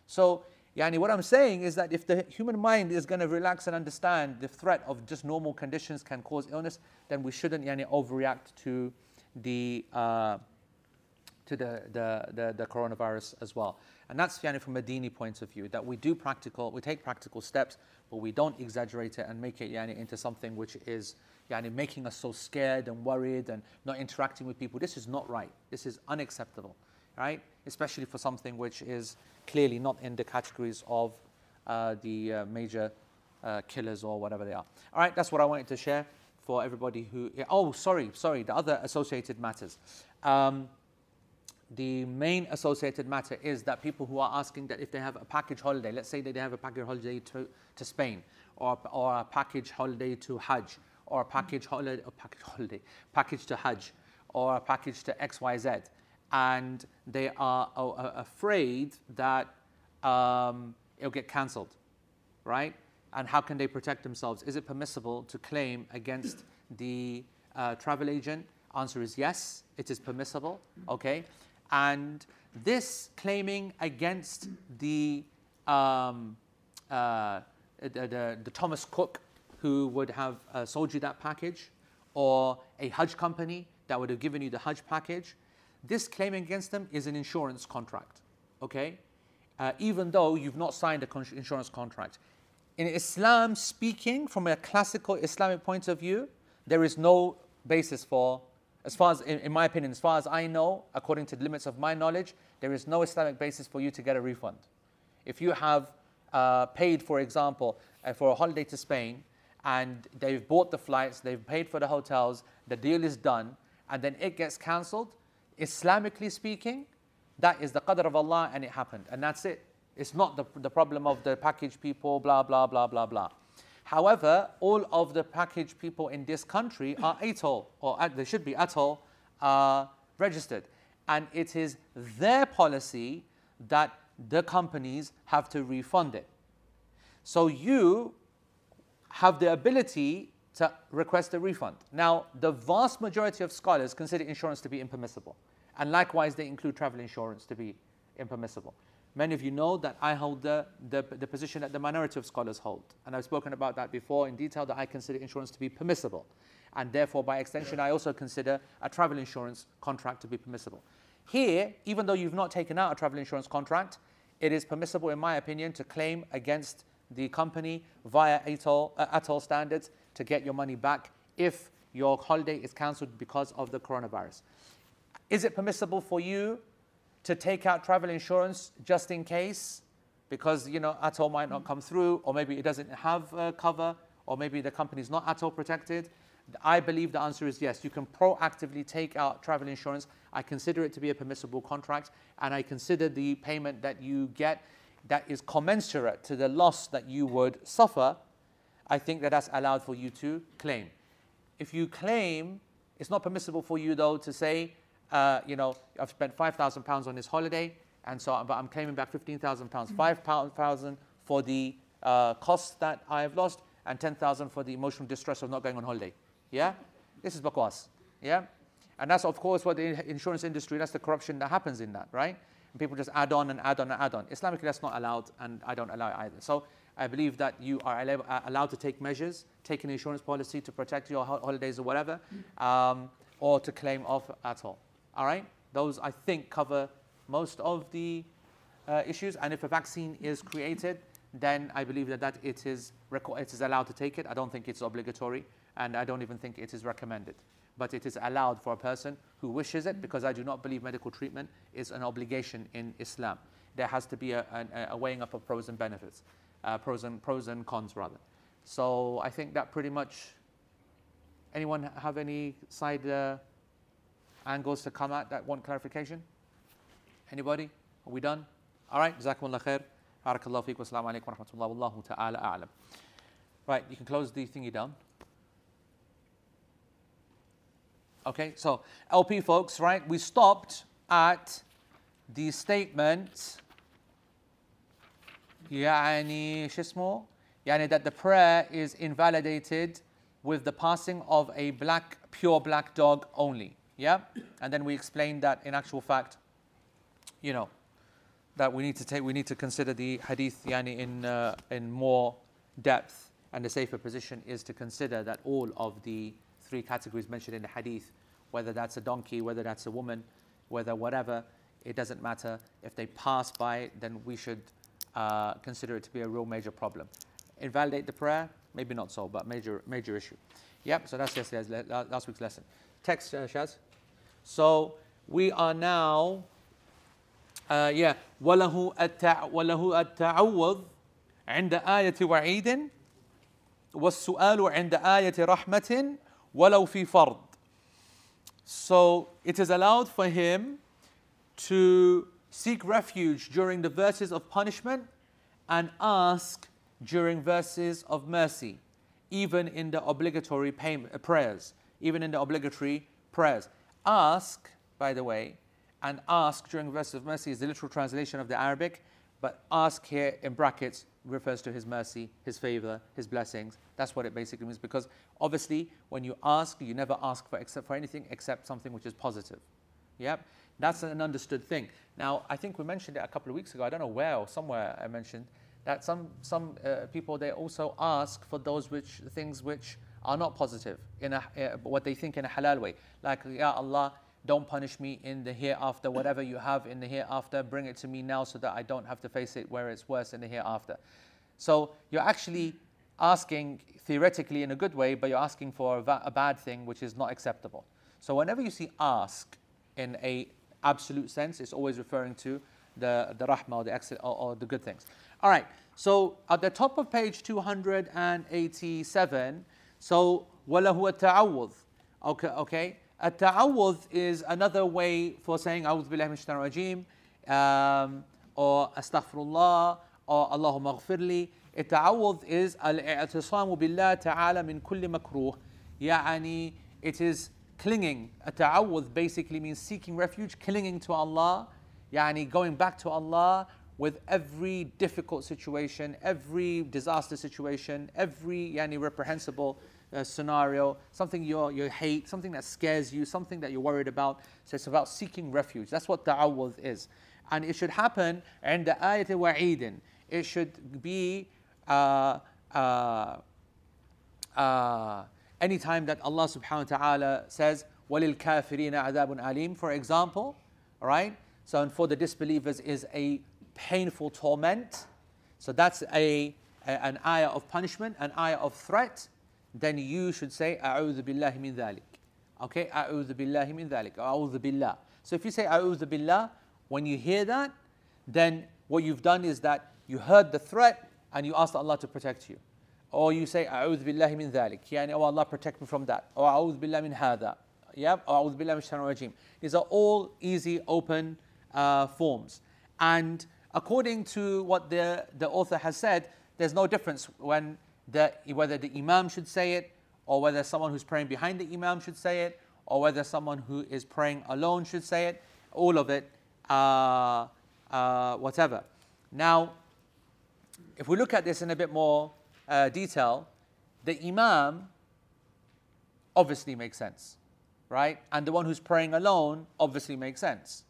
So Yani what I'm saying is that if the human mind is going to relax and understand the threat of just normal conditions can cause illness, then we shouldn't yani, overreact to the uh, to the, the, the, the, coronavirus as well. And that's yani, from a dini point of view, that we do practical, we take practical steps, but we don't exaggerate it and make it yani, into something which is yani, making us so scared and worried and not interacting with people. This is not right. This is unacceptable, right? Especially for something which is clearly not in the categories of uh, the uh, major uh, killers or whatever they are. All right, that's what I wanted to share for everybody who. Oh, sorry, sorry, the other associated matters. Um, the main associated matter is that people who are asking that if they have a package holiday, let's say that they have a package holiday to, to Spain, or, or a package holiday to Hajj, or a package holiday, a package holiday, package to Hajj, or a package to XYZ, and they are uh, afraid that um, it'll get cancelled, right? And how can they protect themselves? Is it permissible to claim against the uh, travel agent? Answer is yes, it is permissible, okay? And this claiming against the, um, uh, the, the, the, Thomas Cook who would have uh, sold you that package, or a Hajj company that would have given you the Hajj package, this claim against them is an insurance contract, okay? Uh, even though you've not signed an insurance contract. In Islam, speaking from a classical Islamic point of view, there is no basis for, as far as, in, in my opinion, as far as I know, according to the limits of my knowledge, there is no Islamic basis for you to get a refund. If you have uh, paid, for example, uh, for a holiday to Spain, and they've bought the flights, they've paid for the hotels, the deal is done, and then it gets cancelled, Islamically speaking, that is the qadr of Allah and it happened. And that's it. It's not the, the problem of the package people, blah, blah, blah, blah, blah. However, all of the package people in this country are ATOL, or they should be ATOL, uh, registered. And it is their policy that the companies have to refund it. So you have the ability to request a refund. Now, the vast majority of scholars consider insurance to be impermissible. And likewise, they include travel insurance to be impermissible. Many of you know that I hold the, the, the, position that the minority of scholars hold. And I've spoken about that before in detail that I consider insurance to be permissible. And therefore, by extension, I also consider a travel insurance contract to be permissible. Here, even though you've not taken out a travel insurance contract, it is permissible, in my opinion, to claim against the company via ATOL, uh, ATOL standards to get your money back if your holiday is cancelled because of the coronavirus. Is it permissible for you to take out travel insurance just in case? Because you know ATOL might not come through, or maybe it doesn't have uh, cover, or maybe the company is not ATOL protected. I believe the answer is yes. You can proactively take out travel insurance. I consider it to be a permissible contract, and I consider the payment that you get that is commensurate to the loss that you would suffer. I think that that's allowed for you to claim. If you claim, it's not permissible for you though to say, uh, you know, I've spent £5,000 on this holiday, and so but I'm claiming back £15,000, £5,000 for the uh, costs that I've lost, and 10,000 for the emotional distress of not going on holiday. Yeah? This is bakwas. Yeah? And that's, of course, what the insurance industry, that's the corruption that happens in that, right? And people just add on and add on and add on. Islamically, that's not allowed, and I don't allow it either. So I believe that you are allowed to take measures, take an insurance policy to protect your holidays or whatever, um, or to claim off at All right? Those, I think, cover most of the uh, issues. And if a vaccine is created, then I believe that, that it, is it is allowed to take it. I don't think it's obligatory, and I don't even think it is recommended. but it is allowed for a person who wishes it because I do not believe medical treatment is an obligation in Islam. There has to be a, a, a weighing up of pros and benefits, uh, pros, and, pros and cons rather. So I think that pretty much. Anyone have any side uh, angles to come at that want clarification? Anybody? Are we done? All right. Jazakumullah khair. Barakallahu feek. Wassalamu alaikum wa rahmatullah. Wallahu ta'ala a'lam. Right. You can close the thingy down. Okay. So LP folks, right? We stopped at the statement يعني شو اسمه يعني that the prayer is invalidated with the passing of a black pure black dog only yeah? And then we explained that in actual fact you know that we need to take we need to consider the hadith yani in uh, in more depth. And the safer position is to consider that all of the three categories mentioned in the hadith whether that's a donkey whether that's a woman whether whatever it doesn't matter. If they pass by then we should uh, consider it to be a real major problem. Invalidate the prayer? Maybe not so but major major issue. Yep so that's yesterday's last week's lesson. Text uh, shaz so we are now uh, yeah وله التع وله التعوذ عند آية وعيد والسؤال عند آية رحمة ولو في فرض so it is allowed for him to seek refuge during the verses of punishment and ask during verses of mercy, even in the obligatory pay- prayers, even in the obligatory prayers. Ask, by the way, and ask during the verses of mercy is the literal translation of the Arabic, but ask here in brackets refers to his mercy, his favor, his blessings. That's what it basically means because obviously when you ask, you never ask for except for anything except something which is positive. Yep. That's an understood thing. Now, I think we mentioned it a couple of weeks ago. I don't know where or somewhere I mentioned that some some uh, people they also ask for those which things which are not positive in a, uh, what they think in a halal way, like Ya Allah, don't punish me in the hereafter. Whatever you have in the hereafter, bring it to me now so that I don't have to face it where it's worse in the hereafter. So you're actually asking theoretically in a good way, but you're asking for a, va- a bad thing which is not acceptable. So whenever you see ask in a absolute sense, it's always referring to the, the rahmah or the, excellent, or, or the good things. All right, so at the top of page 287, so وَلَهُ التَّعَوُّذ. Okay, okay. التعوذ is another way for saying أعوذ بالله من الشيطان الرجيم um, or أستغفر or اللهم اغفر لي التعوذ is الاعتصام بالله تعالى من كل مكروه يعني it is clinging التعوذ basically means seeking refuge clinging to Allah يعني going back to Allah with every difficult situation every disaster situation every يعني reprehensible uh, scenario, something you you hate, something that scares you, something that you're worried about. So it's about seeking refuge. That's what ta'awudh is. And it should happen in the ayat wa'idin. It should be uh, uh, uh, anytime that Allah subhanahu wa ta'ala says, وَلِلْكَافِرِينَ عَذَابٌ alim, for example, right? So and for the disbelievers is a painful torment. So that's a, a an ayah of punishment, an ayah of threat. Then you should say, A'udhu billahi min dhalik. Okay, A'udhu billahi min dhalik. A'udhu billah. So if you say A'udhu billah, when you hear that, then what you've done is that you heard the threat and you asked Allah to protect you. Or you say, A'udhu billahi min dhalik. Yani, oh Allah, protect me from that. Or A'udhu billahi min hadha. Yeah, A'udhu billahi min rajim. These are all easy, open uh, forms. And according to what the, the author has said, there's no difference when that whether the imam should say it, or whether someone who's praying behind the imam should say it, or whether someone who is praying alone should say it, all of it, uh, uh, whatever. Now, if we look at this in a bit more uh, detail, the imam obviously makes sense, right? And the one who's praying alone obviously makes sense,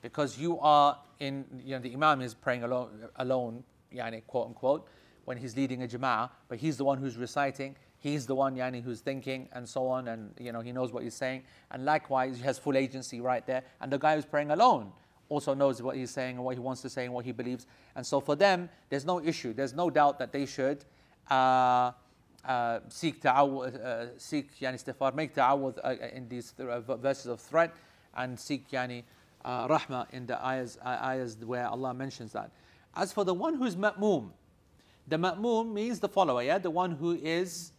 because you are in, you know, the imam is praying alone, alone, yani, quote unquote when he's leading a jama'ah, but he's the one who's reciting, he's the one yani, who's thinking and so on, and you know he knows what he's saying. And likewise, he has full agency right there. And the guy who's praying alone also knows what he's saying and what he wants to say and what he believes. And so for them, there's no issue. There's no doubt that they should uh, uh, seek ta'awudh, uh, seek yani istighfar, make ta'awudh uh, in these th- uh, verses of threat, and seek yani uh, rahmah in the ayahs, uh, ayahs where Allah mentions that. As for the one who's ma'moom, the ma'moom means the follower, yeah, the one who is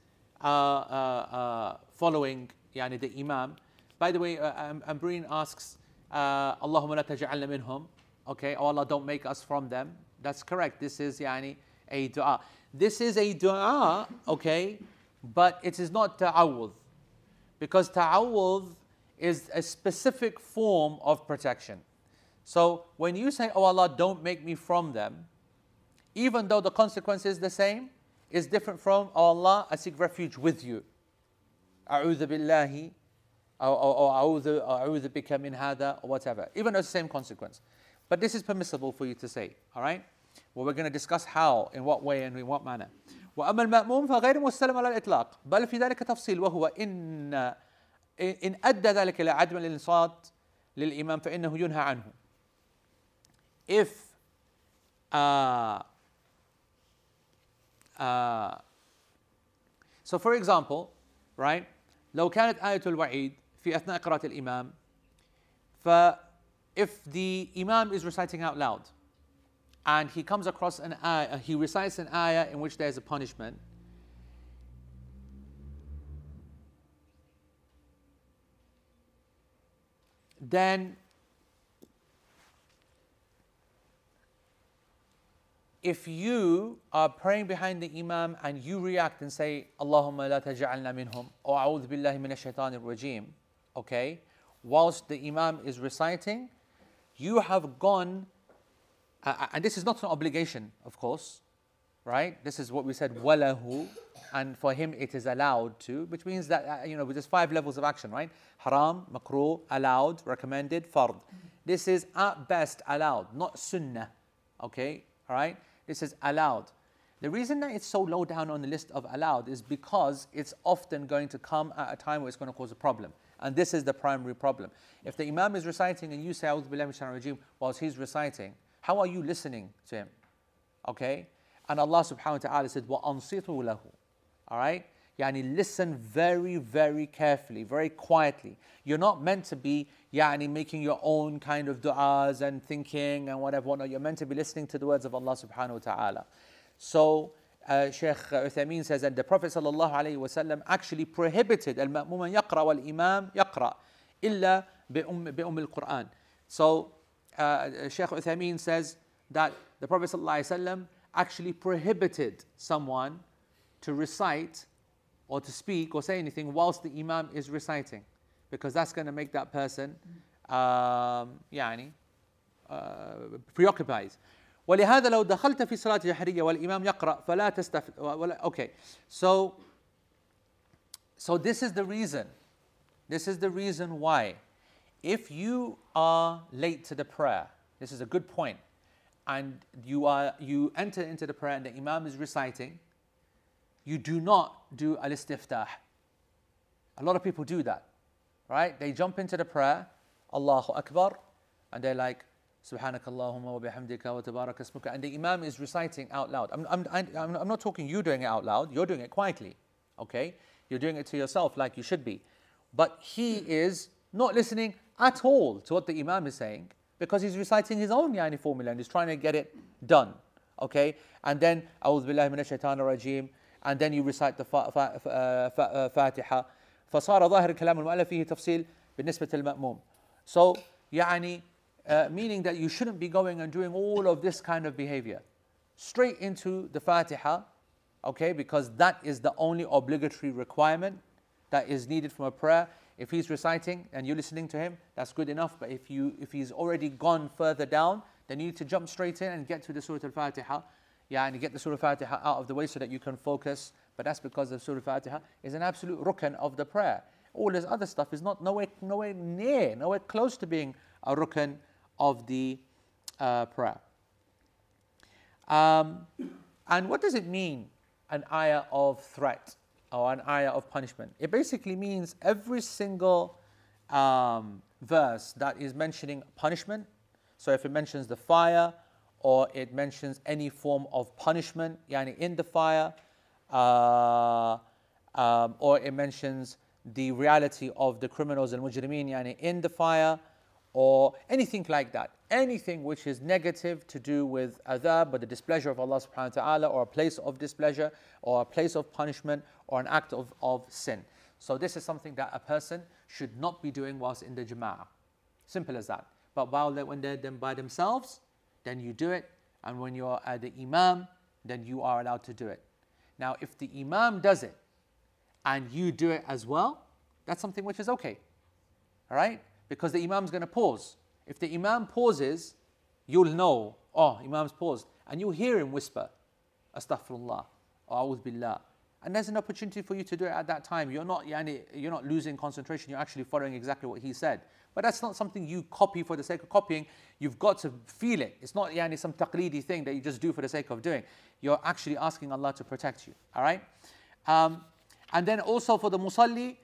uh, uh, uh, following yani the imam. By the way, uh, Ambreen asks, uh, Allahumma la taj'alna minhum. Okay, oh Allah, don't make us from them. That's correct. This is yani a dua. This is a dua, okay, but it is not ta'awudh. Because ta'awudh is a specific form of protection. So when you say, Oh Allah, don't make me from them, even though the consequence is the same, is different from, Oh Allah, I seek refuge with you. أعوذ بالله أو أو أو أعوذ أعوذ بك من هذا or whatever. Even though it's the same consequence. But this is permissible for you to say, all right? Well, we're going to discuss how, in what way, and in what manner. وأما المأموم فغير مستلم على الإطلاق بل في ذلك تفصيل وهو إن إن أدى ذلك إلى عدم الإنصات للإمام فإنه ينهى عنه. If uh, uh, so for example, right? لو كانت آية الوعيد في أثناء قراءة الإمام ف if the Imam is reciting out loud and he comes across an ayah, he recites an ayah in which there's a punishment, then if you are praying behind the Imam and you react and say, Allahumma la taj'alna minhum, or a'udhu billahi minash shaitanir rajim, okay, whilst the Imam is reciting, you have gone, uh, and this is not an obligation, of course, right? This is what we said, walahu, and for him it is allowed to, which means that, uh, you know, there's five levels of action, right? Haram, makruh, allowed, recommended, fard. This is at best allowed, not sunnah, okay? All right? This is allowed. The reason that it's so low down on the list of allowed is because it's often going to come at a time where it's going to cause a problem. And this is the primary problem. If the Imam is reciting and you say, A'udhu billahi rajim, whilst he's reciting, how are you listening to him? Okay? And Allah subhanahu wa ta'ala said, وَأَنصِتُوا لَهُ All right? Yani listen very, very carefully, very quietly. You're not meant to be yani making your own kind of du'as and thinking and whatever. You're meant to be listening to the words of Allah subhanahu wa ta'ala. So uh, Sheikh Uthaymeen says, and the Prophet sallallahu alayhi wasallam actually prohibited al-ma'muman yaqra wal-imam yaqra illa bi-umm al-Qur'an. So uh, Sheikh Uthaymeen says that the Prophet sallallahu alayhi wasallam actually prohibited someone to recite or to speak or say anything whilst the imam is reciting because that's going to make that person um, يعني uh, preoccupied ولهذا لو دخلت في صلاة جهرية والإمام يقرأ فلا تستف ولا okay so so this is the reason this is the reason why if you are late to the prayer this is a good point and you, are, you enter into the prayer and the Imam is reciting, you do not do al istiftah. A lot of people do that, right? They jump into the prayer, Allahu Akbar, and they're like, Subhanakallahumma wa bihamdika wa tabarak. And the Imam is reciting out loud. I'm, I'm, I'm, I'm not talking you doing it out loud, you're doing it quietly, okay? You're doing it to yourself like you should be. But he is not listening at all to what the Imam is saying because he's reciting his own yani formula and he's trying to get it done okay and then أعوذ بالله من الشيطان الرجيم and then you recite the fa- fa- fa- fa- فاتحة فصار ظاهر كلام المؤلف فيه تفصيل بالنسبة للمأموم so يعني uh, meaning that you shouldn't be going and doing all of this kind of behavior. Straight into the Fatiha, okay, because that is the only obligatory requirement that is needed from a prayer. If he's reciting and you're listening to him, that's good enough. But if you if he's already gone further down, then you need to jump straight in and get to the Surah Al-Fatiha. Yeah, and get the Surah Al-Fatiha out of the way so that you can focus. But that's because the Surah Al-Fatiha is an absolute rukn of the prayer. All this other stuff is not nowhere, nowhere near, nowhere close to being a rukn of the uh, prayer. Um, and what does it mean, an ayah of threat or an ayah of punishment? It basically means every single um, verse that is mentioning punishment. So if it mentions the fire or it mentions any form of punishment, yani in the fire, uh, um, or it mentions the reality of the criminals and mujrimeen yani in the fire, or anything like that. Anything which is negative to do with adhab or the displeasure of Allah subhanahu wa ta'ala, or a place of displeasure, or a place of punishment, or an act of, of sin. So, this is something that a person should not be doing whilst in the jama'ah. Simple as that. But while they, when they're then by themselves, then you do it. And when you're at the imam, then you are allowed to do it. Now, if the imam does it and you do it as well, that's something which is okay. All right? Because the imam's going to pause. If the imam pauses, you'll know, oh, imam's paused. And you'll hear him whisper, astaghfirullah, or a'udhu billah. And there's an opportunity for you to do it at that time. You're not, yani, you're not losing concentration, you're actually following exactly what he said. But that's not something you copy for the sake of copying. You've got to feel it. It's not yani, some taqleedi thing that you just do for the sake of doing. You're actually asking Allah to protect you. All right? Um, and then also for the musalli,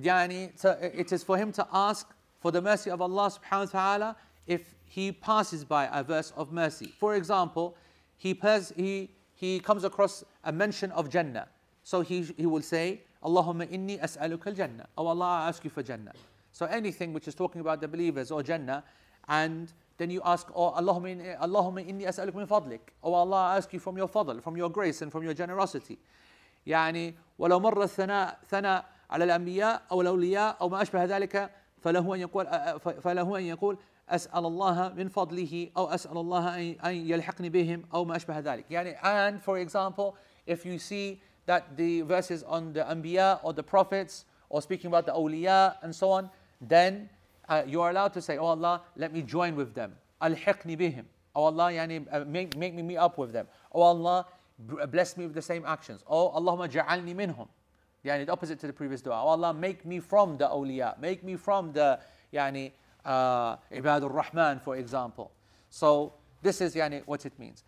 yani, it is for him to ask for the mercy of Allah subhanahu wa ta'ala if he passes by a verse of mercy. For example, he, pers- he, he comes across a mention of Jannah. So he, he will say, Allahumma inni as'aluka al-Jannah. Oh Allah, I ask you for Jannah. So anything which is talking about the believers or Jannah, and then you ask, oh Allahumma inni, Allahumma inni as'aluka min fadlik. Oh Allah, I ask you from your fadl, from your grace and from your generosity. يعني ولو مر الثناء ثناء على الأنبياء أو الأولياء أو ما أشبه ذلك فله أن يقول فله أن يقول أسأل الله من فضله أو أسأل الله أن يلحقني بهم أو ما أشبه ذلك يعني and for example if you see that the verses on the Anbiya or the prophets or speaking about the awliya and so on then uh, you are allowed to say, Oh Allah, let me join with them. Al-hiqni bihim. Oh Allah, yani, uh, make, make me meet up with them. Oh Allah, uh, bless me with the same actions. Oh Allahumma ja'alni minhum. Yani, the opposite to the previous dua. Oh Allah, make me from the awliya. Make me from the yani, uh, ibadur rahman, for example. So this is yani, what it means.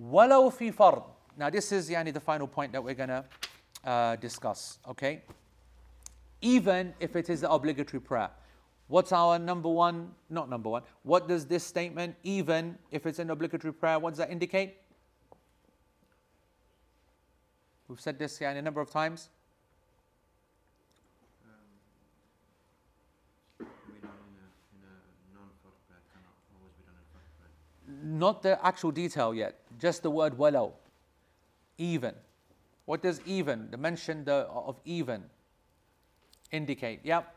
Walau fi fard. Now this is yani, the final point that we're to uh, discuss. Okay even if it is the obligatory prayer. What's our number one? Not number one. What does this statement, even if it's an obligatory prayer, what does that indicate? We've said this yeah, a number of times. Not the actual detail yet, just the word walau, even. What does even, the mention the, of even, indicate, yep,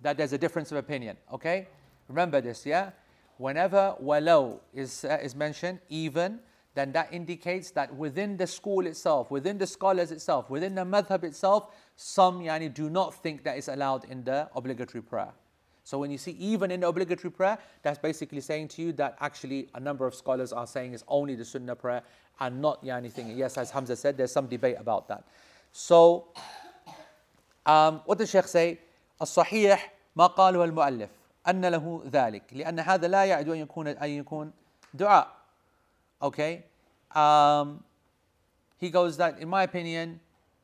that there's a difference of opinion. Okay? Remember this, yeah? Whenever walau is, uh, is mentioned, even, then that indicates that within the school itself, within the scholars itself, within the madhab itself, some yani, do not think that is allowed in the obligatory prayer. So when you see even in the obligatory prayer, that's basically saying to you that actually a number of scholars are saying it's only the sunnah prayer and not yani thing. Yes, as Hamza said, there's some debate about that. So Um, what does Sheikh say? الصحيح ما قاله المؤلف أن له ذلك لأن هذا لا يعد أن يكون أن يكون دعاء. Okay. Um, he goes that in my opinion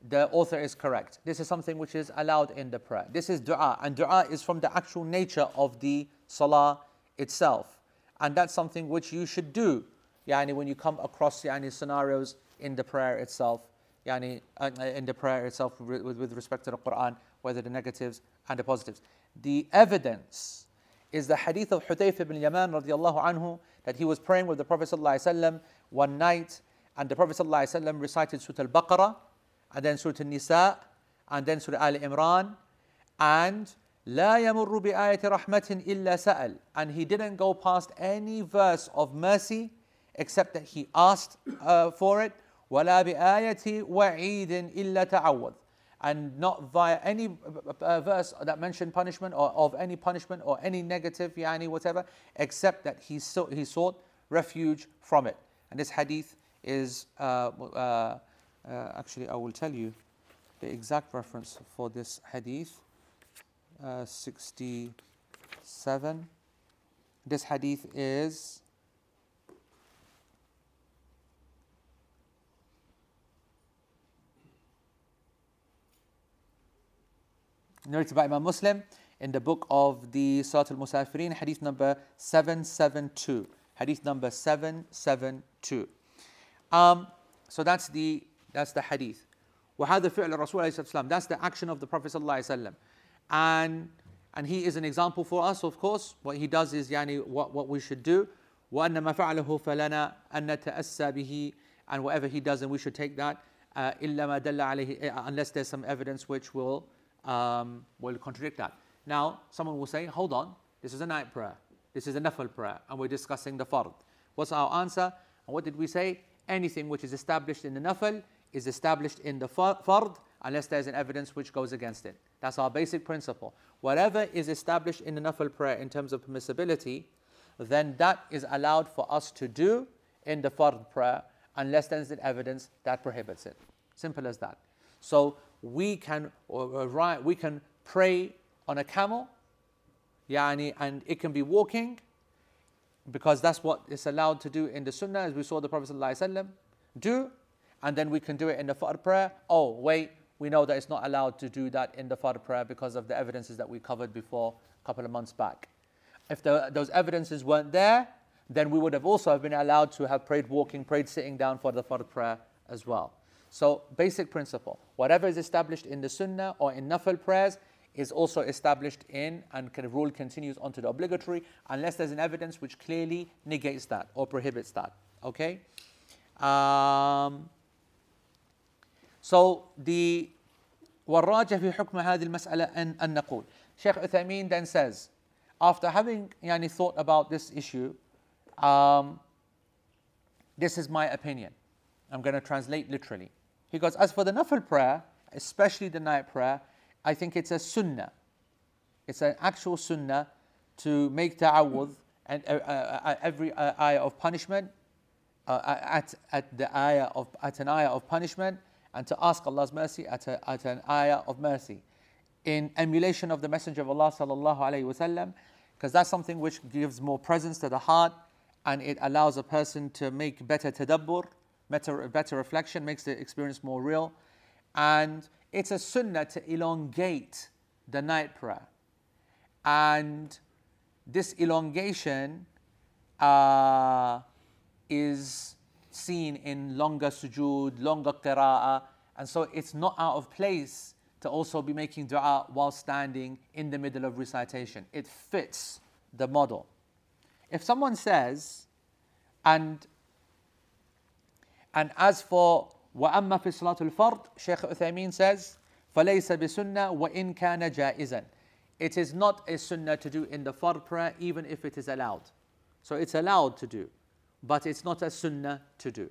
the author is correct. This is something which is allowed in the prayer. This is dua, and dua is from the actual nature of the salah itself. And that's something which you should do yani, when you come across yani, scenarios in the prayer itself. yani, uh, in the prayer itself with, with respect to the Quran, whether the negatives and the positives. The evidence is the hadith of Hudayf ibn Yaman radiallahu anhu that he was praying with the Prophet one night and the Prophet recited Surah Al-Baqarah and then Surah Al-Nisa and then Surah Al-Imran and لا يمر بآية رحمة إلا سأل and he didn't go past any verse of mercy except that he asked uh, for it ولا بآية وعيد إلا تعوذ and not via any uh, verse that mentioned punishment or of any punishment or any negative yani whatever except that he sought, he sought refuge from it and this hadith is uh, uh, actually I will tell you the exact reference for this hadith uh, 67 this hadith is narrated by Imam Muslim in the book of the Salat al Musafirin, hadith number 772. Hadith number 772. Um, so that's the That's the hadith. وهذا فعل الرسول عليه الصلاة والسلام. That's the action of the Prophet صلى الله عليه وسلم. And and he is an example for us, of course. What he does is yani, what, what we should do. وأن ما فعله فلنا أن نتأسى به and whatever he does, and we should take that. Uh, إلا ما دل عليه, uh, unless there's some evidence which will um, will contradict that. Now, someone will say, hold on, this is a night prayer, this is a nafil prayer, and we're discussing the fard. What's our answer? And what did we say? Anything which is established in the nafil is established in the fard unless there's an evidence which goes against it. That's our basic principle. Whatever is established in the nafil prayer in terms of permissibility, then that is allowed for us to do in the fard prayer unless there's an evidence that prohibits it. Simple as that. So we can we can pray on a camel, yani, and it can be walking, because that's what is allowed to do in the Sunnah, as we saw the Prophet ﷺ do, and then we can do it in the Fard prayer. Oh, wait, we know that it's not allowed to do that in the Fard prayer because of the evidences that we covered before a couple of months back. If the, those evidences weren't there, then we would have also been allowed to have prayed walking, prayed sitting down for the Fard prayer as well. So, basic principle whatever is established in the Sunnah or in Nafil prayers is also established in and of rule continues onto the obligatory unless there's an evidence which clearly negates that or prohibits that. Okay? Um, so, the والراجح في حكم هذه المسألة أن, أن نقول Sheikh Uthaymeen then says after having yani, thought about this issue um, this is my opinion I'm going to translate literally he goes, as for the nafil prayer, especially the night prayer, I think it's a sunnah. It's an actual sunnah to make ta'awudh and uh, uh, uh every uh, ayah of punishment, uh, uh, at, at the ayah of at an ayah of punishment, and to ask Allah's mercy at, a, at an ayah of mercy, in emulation of the Messenger of Allah sallallahu alaihi wasallam, because that's something which gives more presence to the heart, and it allows a person to make better tadabbur, better, better reflection, makes the experience more real. And it's a sunnah to elongate the night prayer. And this elongation uh, is seen in longer sujood, longer qira'ah, and so it's not out of place to also be making dua while standing in the middle of recitation. It fits the model. If someone says, and and as for وأما في صلاة الفرد Sheikh Uthaymeen says فليس بسنة وإن كان جائزا It is not a sunnah to do in the fard prayer even if it is allowed. So it's allowed to do, but it's not a sunnah to do.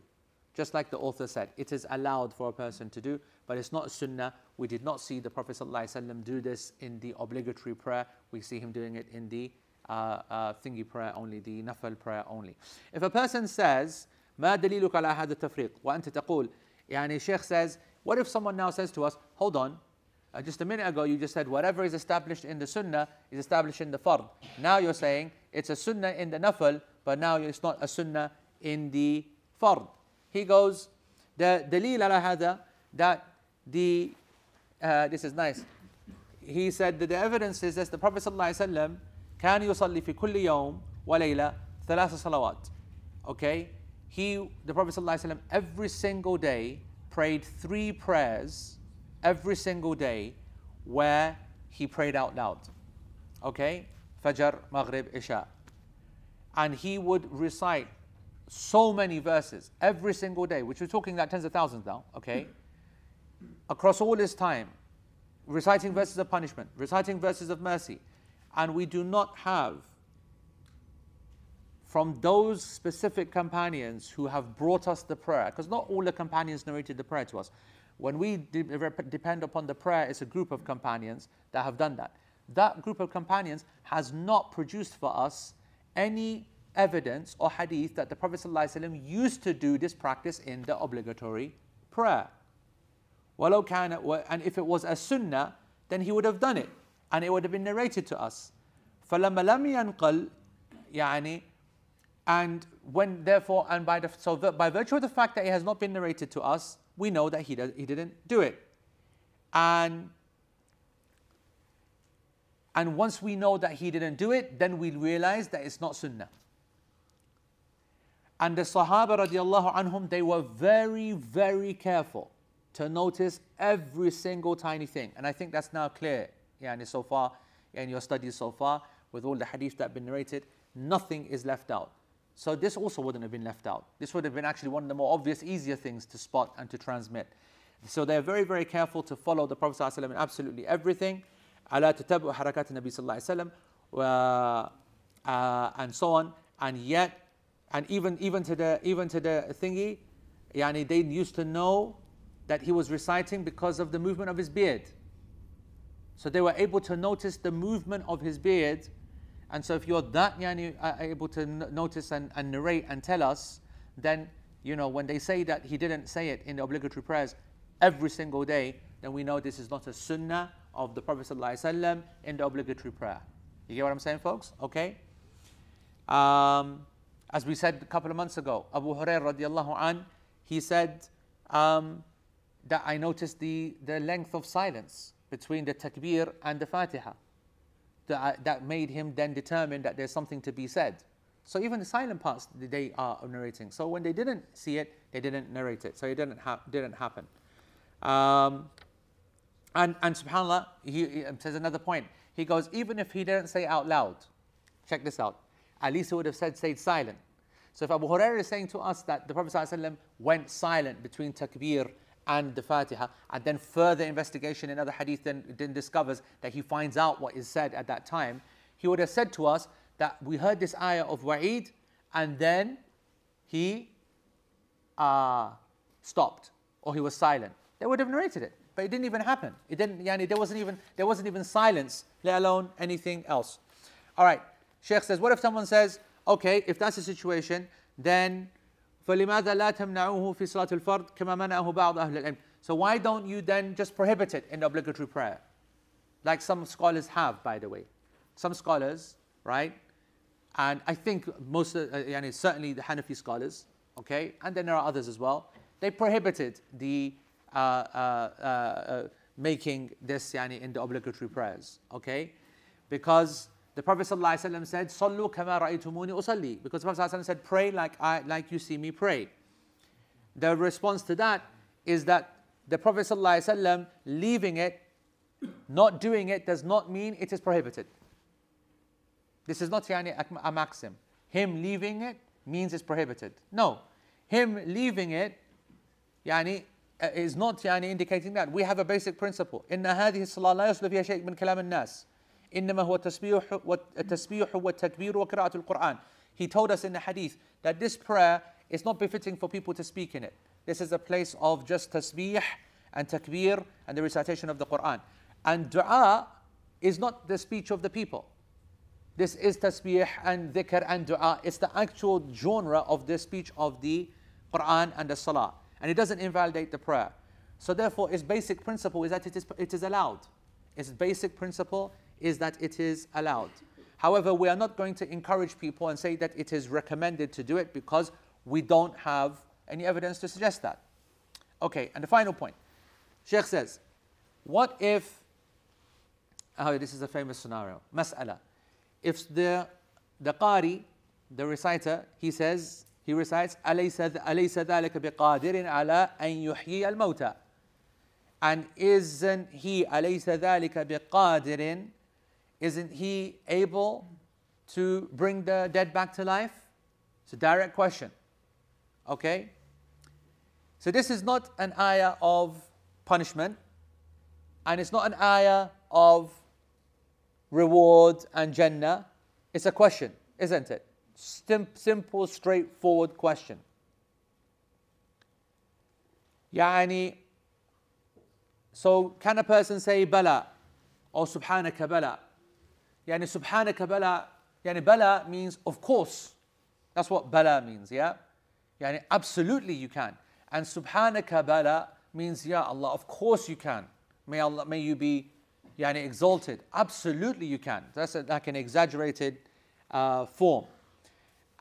Just like the author said, it is allowed for a person to do, but it's not a sunnah. We did not see the Prophet ﷺ do this in the obligatory prayer. We see him doing it in the uh, uh, thingy prayer only, the nafal prayer only. If a person says, ما دليلك على هذا التفريق وأنت تقول يعني Sheikh says what if someone now says to us hold on uh, just a minute ago you just said whatever is established in the sunnah is established in the fard now you're saying it's a sunnah in the nafal but now it's not a sunnah in the fard he goes the دليل على هذا that the uh, this is nice he said that the evidence is that the Prophet صلى الله عليه وسلم كان يصلي في كل يوم وليلة ثلاث صلوات okay he, the Prophet ﷺ, every single day prayed three prayers every single day where he prayed out loud. Okay? Fajr, Maghrib, Isha. And he would recite so many verses every single day, which we're talking about tens of thousands now, okay? Across all this time, reciting verses of punishment, reciting verses of mercy. And we do not have from those specific companions who have brought us the prayer, because not all the companions narrated the prayer to us. When we de- depend upon the prayer, it's a group of companions that have done that. That group of companions has not produced for us any evidence or hadith that the Prophet ﷺ used to do this practice in the obligatory prayer. And if it was a sunnah, then he would have done it and it would have been narrated to us. فلما لم ينقل يعني and when therefore, and by the, so by virtue of the fact that it has not been narrated to us, we know that he, does, he didn't do it. And and once we know that he didn't do it, then we realize that it's not sunnah. And the Sahaba radiallahu anhum, they were very, very careful to notice every single tiny thing. And I think that's now clear, yani so far, in your studies so far, with all the hadith that have been narrated, nothing is left out. So this also wouldn't have been left out. This would have been actually one of the more obvious, easier things to spot and to transmit. So they're very, very careful to follow the Prophet ﷺ in absolutely everything. على تتبع حركات النبي صلى الله عليه وسلم uh, and so on. And yet, and even even to the even to the thingy, yani they used to know that he was reciting because of the movement of his beard. So they were able to notice the movement of his beard. And so if you're that yani, uh, able to n- notice and, and narrate and tell us, then you know when they say that he didn't say it in the obligatory prayers every single day, then we know this is not a sunnah of the Prophet ﷺ in the obligatory prayer. You get what I'm saying, folks? Okay. Um, as we said a couple of months ago, Abu Hurairah radiallahu an, he said um, that I noticed the, the length of silence between the takbir and the Fatiha. That, that made him then determine that there's something to be said. So even the silent parts they are narrating. So when they didn't see it, they didn't narrate it. So it didn't, ha- didn't happen. Um, and, and subhanAllah, he, he says another point. He goes, even if he didn't say out loud, check this out at least he would have said stayed silent. So if Abu Hurairah is saying to us that the Prophet ﷺ went silent between takbir and the Fatiha, and then further investigation in other hadith then, then discovers that he finds out what is said at that time, he would have said to us that we heard this ayah of Wa'id and then he uh, stopped or he was silent. They would have narrated it, but it didn't even happen. It didn't. Yani, there wasn't even there wasn't even silence, let alone anything else. All right. Sheikh says, what if someone says, okay, if that's the situation, then فلماذا لا تمنعوه في صلاة الفرض كما منعه بعض أهل العلم So why don't you then just prohibit it in the obligatory prayer? Like some scholars have, by the way. Some scholars, right? And I think most, of, uh, certainly the Hanafi scholars, okay, and then there are others as well. They prohibited the uh, uh, uh, uh making this yani, in the obligatory prayers, okay, because the Prophet ﷺ said, Sallu kama ra'aytumuni usalli. Because the Prophet ﷺ said, pray like, I, like you see me pray. The response to that is that the Prophet ﷺ leaving it, not doing it, does not mean it is prohibited. This is not yani, a maxim. Him leaving it means it's prohibited. No. Him leaving it yani, is not yani, indicating that. We have a basic principle. إن هذه الصلاة لا يصل فيها شيء من كلام الناس. إنما هو التسبيح والتسبيح والتكبير وقراءة القرآن. He told us in the hadith that this prayer is not befitting for people to speak in it. This is a place of just tasbih and takbir and the recitation of the Quran. And dua is not the speech of the people. This is tasbih and dhikr and dua. It's the actual genre of the speech of the Quran and the salah. And it doesn't invalidate the prayer. So therefore, its basic principle is that it is, it is allowed. Its basic principle is that it is allowed. However, we are not going to encourage people and say that it is recommended to do it because we don't have any evidence to suggest that. Okay, and the final point. Sheikh says, what if, oh, this is a famous scenario, mas'ala. If the, the qari, the reciter, he says, he recites, أليس, أليس ذلك بقادر على أن يحيي الموتى and isn't he أليس ذلك بقادر isn't he able to bring the dead back to life? It's a direct question. Okay? So this is not an ayah of punishment, and it's not an ayah of reward and Jannah. It's a question, isn't it? Sim- simple, straightforward question. Yani, so can a person say bala or subhanaka bala? Yani subhanaka bala, yani bala means of course. That's what bala means, yeah? Yani absolutely you can. And subhanaka bala means, yeah Allah, of course you can. May Allah, may you be yani exalted. Absolutely you can. That's a, like an exaggerated uh, form.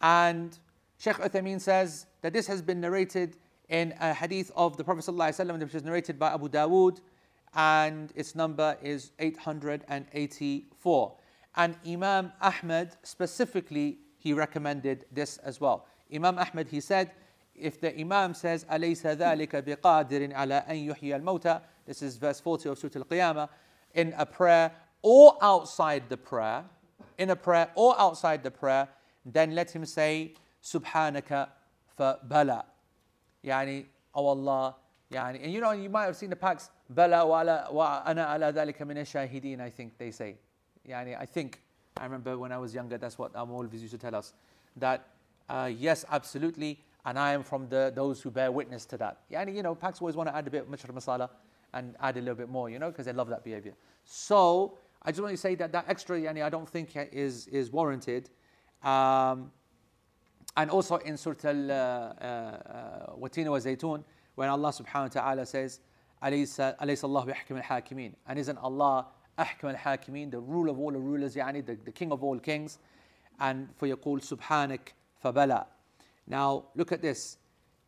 And Sheikh Uthaymeen says that this has been narrated in a hadith of the Prophet ﷺ, which is narrated by Abu Dawood, and its number is 884. And Imam Ahmad specifically, he recommended this as well. Imam Ahmad, he said, if the Imam says, أَلَيْسَ ذَلِكَ بِقَادِرٍ عَلَىٰ أَن يُحْيَى الْمَوْتَى This is verse 40 of Surah Al-Qiyamah. In a prayer or outside the prayer, in a prayer or outside the prayer, then let him say subhanaka fa bala. Yani oh allah yani. And you know you might have seen the packs bala wa wa ana ala dhalika min shahideen, i think they say. Yani i think i remember when i was younger that's what our Maulvis used to tell us that uh, yes absolutely and i am from the those who bear witness to that. Yani you know packs always want to add a bit of masala and add a little bit more you know because they love that behavior. So I just want to say that that extra yani I don't think is is warranted. Um, and also in Surah Al uh, uh, Watina wa Zaytun, when Allah subhanahu wa ta'ala says, Alaysa Allah bihakam al hakimin. And isn't Allah ahkam al hakimin, the rule of all the rulers, yani the, the king of all kings? And for your call, Subhanak fabala. Now, look at this.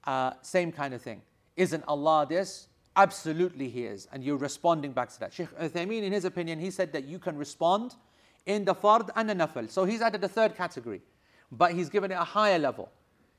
Uh, same kind of thing. Isn't Allah this? Absolutely, He is. And you're responding back to that. Sheikh Uthaymeen, in his opinion, he said that you can respond in the fard and the nafal. So he's added a third category, but he's given it a higher level.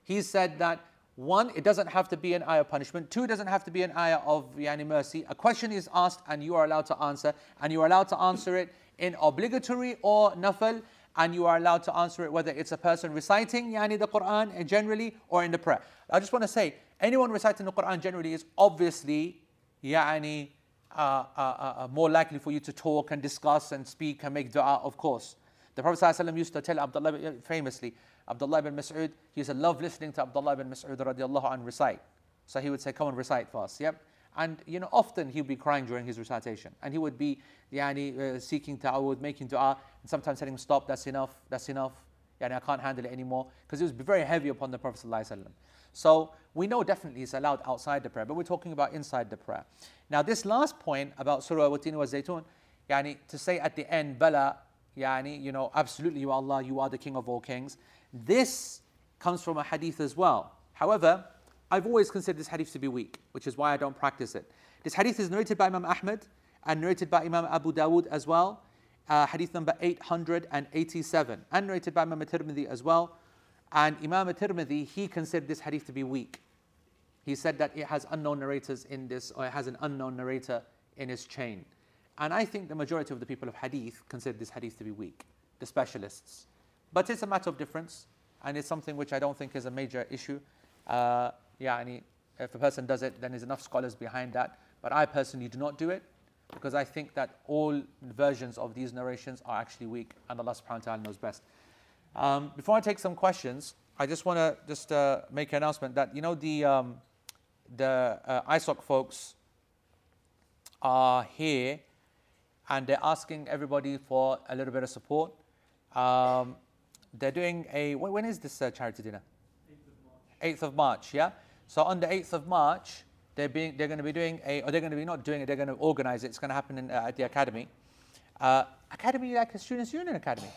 He said that one, it doesn't have to be an ayah of punishment. Two, it doesn't have to be an ayah of yani, mercy. A question is asked and you are allowed to answer, and you are allowed to answer it in obligatory or nafal and you are allowed to answer it whether it's a person reciting yani the Quran generally or in the prayer. I just want to say anyone reciting the Quran generally is obviously yani uh, uh, uh, uh, more likely for you to talk and discuss and speak and make dua, of course. The Prophet ﷺ used to tell Abdullah famously, Abdullah ibn Mas'ud, he used to love listening to Abdullah ibn Mas'ud radiallahu anhu recite. So he would say, Come and recite for us. Yep. And you know, often he would be crying during his recitation, and he would be yani, uh, seeking ta'awud, making dua, and sometimes telling him, Stop, that's enough, that's enough. Yani, I can't handle it anymore. Because it was very heavy upon the Prophet. So we know definitely it's allowed outside the prayer, but we're talking about inside the prayer. Now, this last point about Surah Watin wa Zaytun, yani, to say at the end, Bala, yani, you know, absolutely, you are Allah, you are the King of all kings. This comes from a hadith as well. However, I've always considered this hadith to be weak, which is why I don't practice it. This hadith is narrated by Imam Ahmad and narrated by Imam Abu Dawud as well, uh, hadith number 887, and narrated by Imam Tirmidhi as well. And Imam Tirmidhi, he considered this hadith to be weak. He said that it has unknown narrators in this, or it has an unknown narrator in its chain. And I think the majority of the people of hadith consider this hadith to be weak, the specialists. But it's a matter of difference, and it's something which I don't think is a major issue. Uh, yani, if a person does it, then there's enough scholars behind that. But I personally do not do it because I think that all versions of these narrations are actually weak and Allah subhanahu wa ta'ala knows best. Um, before I take some questions, I just want to just uh, make an announcement that, you know, the, um, the uh, ISOC folks are here and they're asking everybody for a little bit of support. Um, they're doing a, when is this uh, charity dinner? 8th of March, yeah? So on the 8th of March, they're, being, they're going to be doing a, or they're going to be not doing it, they're going to organize it. It's going to happen in, uh, at the academy. Uh, academy like a students' union academy?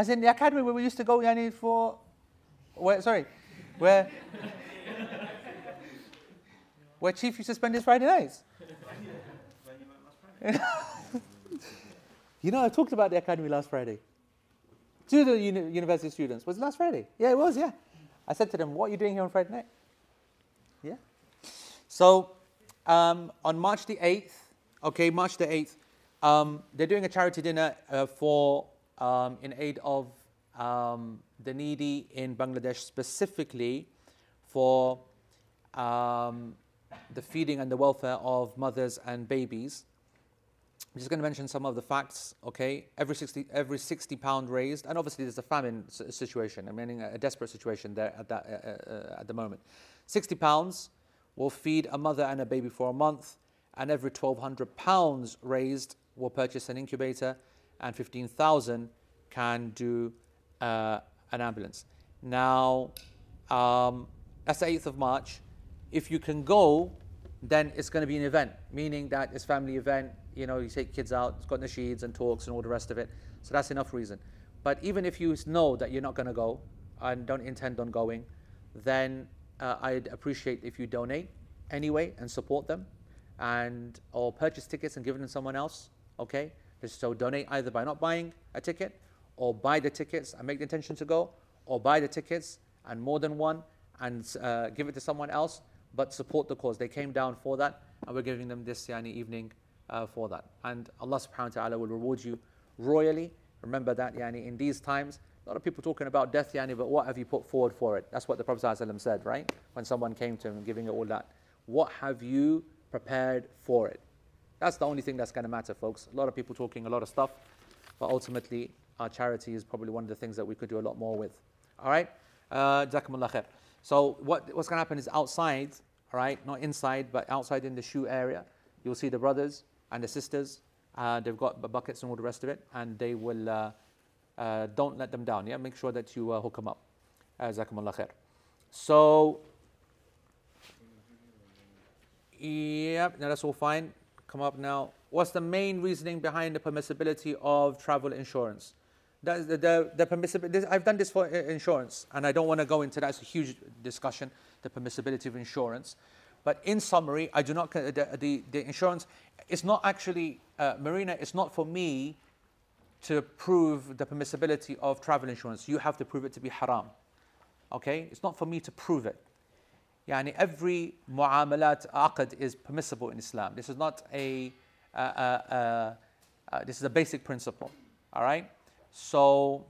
As in the academy where we used to go, Yani, for, where, sorry, where, where Chief used to spend his Friday nights. you know, I talked about the academy last Friday to the uni- university students was last Friday. Yeah, it was, yeah. I said to them, What are you doing here on Friday night? Yeah. So um, on March the 8th, okay, March the 8th, um, they're doing a charity dinner uh, for um, in aid of um, the needy in Bangladesh, specifically for um, the feeding and the welfare of mothers and babies. I'm just going to mention some of the facts. Okay, every 60 every 60 pound raised, and obviously there's a famine situation. I mean, a desperate situation there at that uh, uh, at the moment. 60 pounds will feed a mother and a baby for a month, and every 1,200 pounds raised will purchase an incubator, and 15,000 can do uh, an ambulance. Now, um, that's the 8th of March. If you can go, then it's going to be an event, meaning that it's family event you know, you take kids out, it's got nasheeds and talks and all the rest of it. So that's enough reason. But even if you know that you're not going to go and don't intend on going, then uh, I'd appreciate if you donate anyway and support them and or purchase tickets and give them to someone else, okay? So donate either by not buying a ticket or buy the tickets and make the intention to go, or buy the tickets and more than one and uh, give it to someone else, but support the cause. They came down for that, and we're giving them this yani, evening uh, for that. And Allah subhanahu wa ta'ala will reward you royally. Remember that yani, in these times, a lot of people talking about death, yani, but what have you put forward for it? That's what the Prophet said, right? When someone came to him giving it all that. What have you prepared for it? That's the only thing that's going to matter, folks. A lot of people talking a lot of stuff, but ultimately, our charity is probably one of the things that we could do a lot more with. All right? Uh, khair. So, what, what's going to happen is outside, all right, not inside, but outside in the shoe area, you'll see the brothers and the sisters. Uh, they've got buckets and all the rest of it, and they will, uh, uh, don't let them down. Yeah, make sure that you uh, hook them up. Uh, Jazakumullah khair. So, Yep, now that's all fine. Come up now. What's the main reasoning behind the permissibility of travel insurance? The, the, the permissibility. I've done this for insurance, and I don't want to go into that. It's a huge discussion, the permissibility of insurance. But in summary, I do not the, the, the insurance. It's not actually uh, Marina. It's not for me to prove the permissibility of travel insurance. You have to prove it to be haram. Okay, it's not for me to prove it. Yani every muamalat aqd is permissible in Islam. This is not a, uh, uh, uh, this is a basic principle. All right? So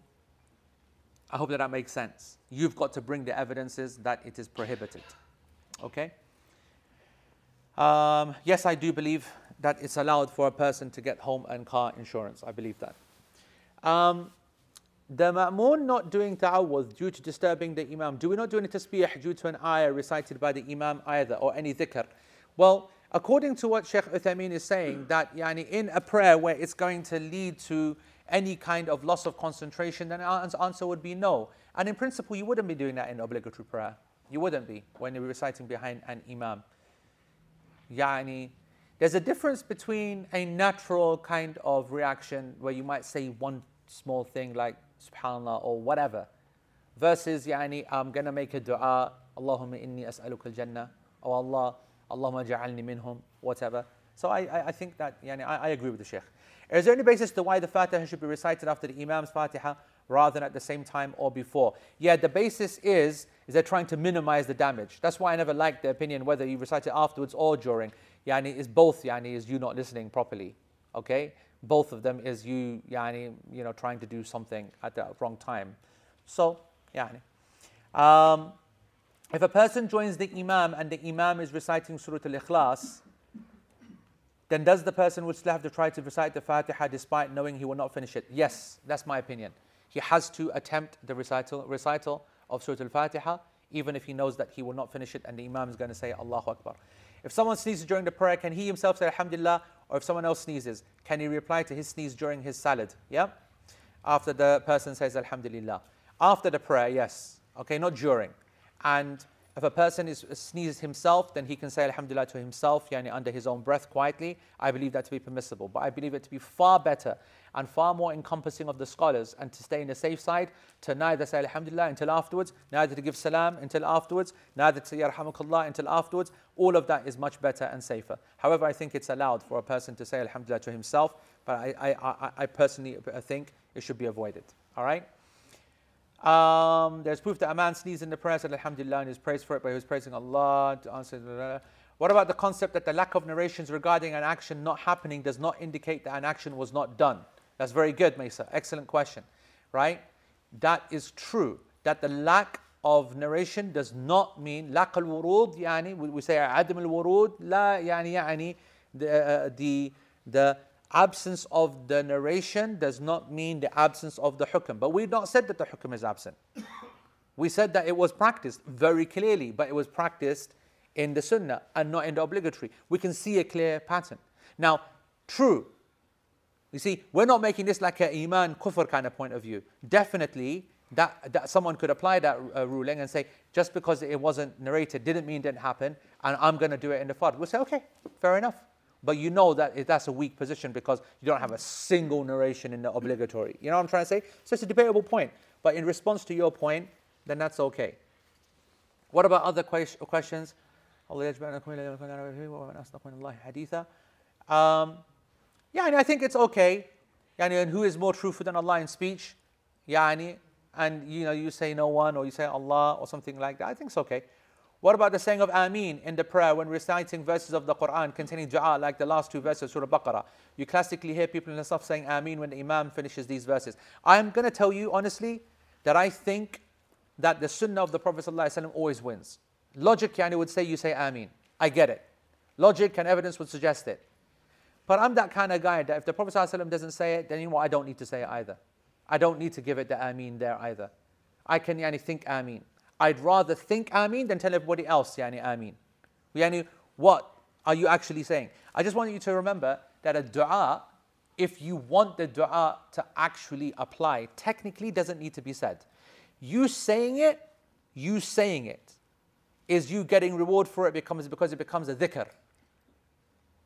I hope that that makes sense. You've got to bring the evidences that it is prohibited. Okay? Um, yes, I do believe that it's allowed for a person to get home and car insurance. I believe that. Um, the ma'mun not doing ta'awudh due to disturbing the imam, do we not do any tasbih due to an ayah recited by the imam either, or any dhikr? Well, according to what Sheikh Uthaymeen is saying, that yani, in a prayer where it's going to lead to any kind of loss of concentration, then our answer would be no. And in principle, you wouldn't be doing that in obligatory prayer. You wouldn't be when you're reciting behind an imam. Yani, there's a difference between a natural kind of reaction where you might say one small thing like subhanallah or whatever. Versus yani I'm gonna make a dua. Allahumma inni as'aluka al-jannah. Or Allah Allahumma ja'alni minhum whatever. So I, I, I think that yani I, I agree with the Sheikh is there any basis to why the Fatiha should be recited after the Imam's Fatiha rather than at the same time or before? Yeah the basis is is they're trying to minimize the damage. That's why I never liked the opinion whether you recite it afterwards or during. Yani is both yani is you not listening properly okay both of them is you yani, you know trying to do something at the wrong time. So yani. Um, if a person joins the imam and the imam is reciting surah al-ikhlas then does the person would still have to try to recite the fatiha despite knowing he will not finish it? Yes that's my opinion. He has to attempt the recital, recital of surah al-fatiha even if he knows that he will not finish it and the imam is going to say allahu akbar if someone sneezes during the prayer, can he himself say Alhamdulillah? Or if someone else sneezes, can he reply to his sneeze during his salah? Yeah? After the person says Alhamdulillah. After the prayer, yes. Okay, not during. And if a person is, sneezes himself, then he can say Alhamdulillah to himself, yani under his own breath quietly. I believe that to be permissible. But I believe it to be far better and far more encompassing of the scholars and to stay in the safe side to neither say Alhamdulillah until afterwards, neither to give salam until afterwards, neither to say Yarhamukallah until afterwards. All of that is much better and safer. However, I think it's allowed for a person to say Alhamdulillah to himself, but I, I, I, I personally think it should be avoided. All right? Um, there's proof that a man sneezed in the prayer, said Alhamdulillah, and he was praised for it, but he was praising Allah to answer. What about the concept that the lack of narrations regarding an action not happening does not indicate that an action was not done? That's very good, Mesa. Excellent question, right? That is true. That the lack of narration does not mean lack al wurud, yani, we say adam al wurud, la yani, yani, uh, uh, the, the, absence of the narration does not mean the absence of the hukm. But we've not said that the hukm is absent. We said that it was practiced very clearly, but it was practiced in the sunnah and not in the obligatory. We can see a clear pattern. Now, true, you see, we're not making this like an iman kufr kind of point of view. Definitely, that, that someone could apply that uh, ruling and say, just because it wasn't narrated didn't mean it didn't happen, and I'm going to do it in the fard. We'll say, okay, fair enough. But you know that that's a weak position because you don't have a single narration in the obligatory. You know what I'm trying to say? So it's a debatable point. But in response to your point, then that's okay. What about other questions? Um, and I think it's okay. And who is more truthful than Allah in speech? yani, and you know, you say no one or you say Allah or something like that, I think it's okay. What about the saying of Ameen in the prayer when reciting verses of the Quran containing dua like the last two verses Surah Baqarah? You classically hear people in the stuff saying Ameen when the Imam finishes these verses. I'm going to tell you honestly that I think that the Sunnah of the Prophet ﷺ always wins. Logic yani would say you say Ameen. I get it. Logic and evidence would suggest it. But I'm that kind of guy that if the Prophet ﷺ doesn't say it, then you know what? I don't need to say it either. I don't need to give it the Ameen there either. I can yani, think Ameen. I'd rather think Ameen than tell everybody else yani Ameen. Yani, what are you actually saying? I just want you to remember that a dua, if you want the dua to actually apply, technically doesn't need to be said. You saying it, you saying it, is you getting reward for it becomes because it becomes a dhikr.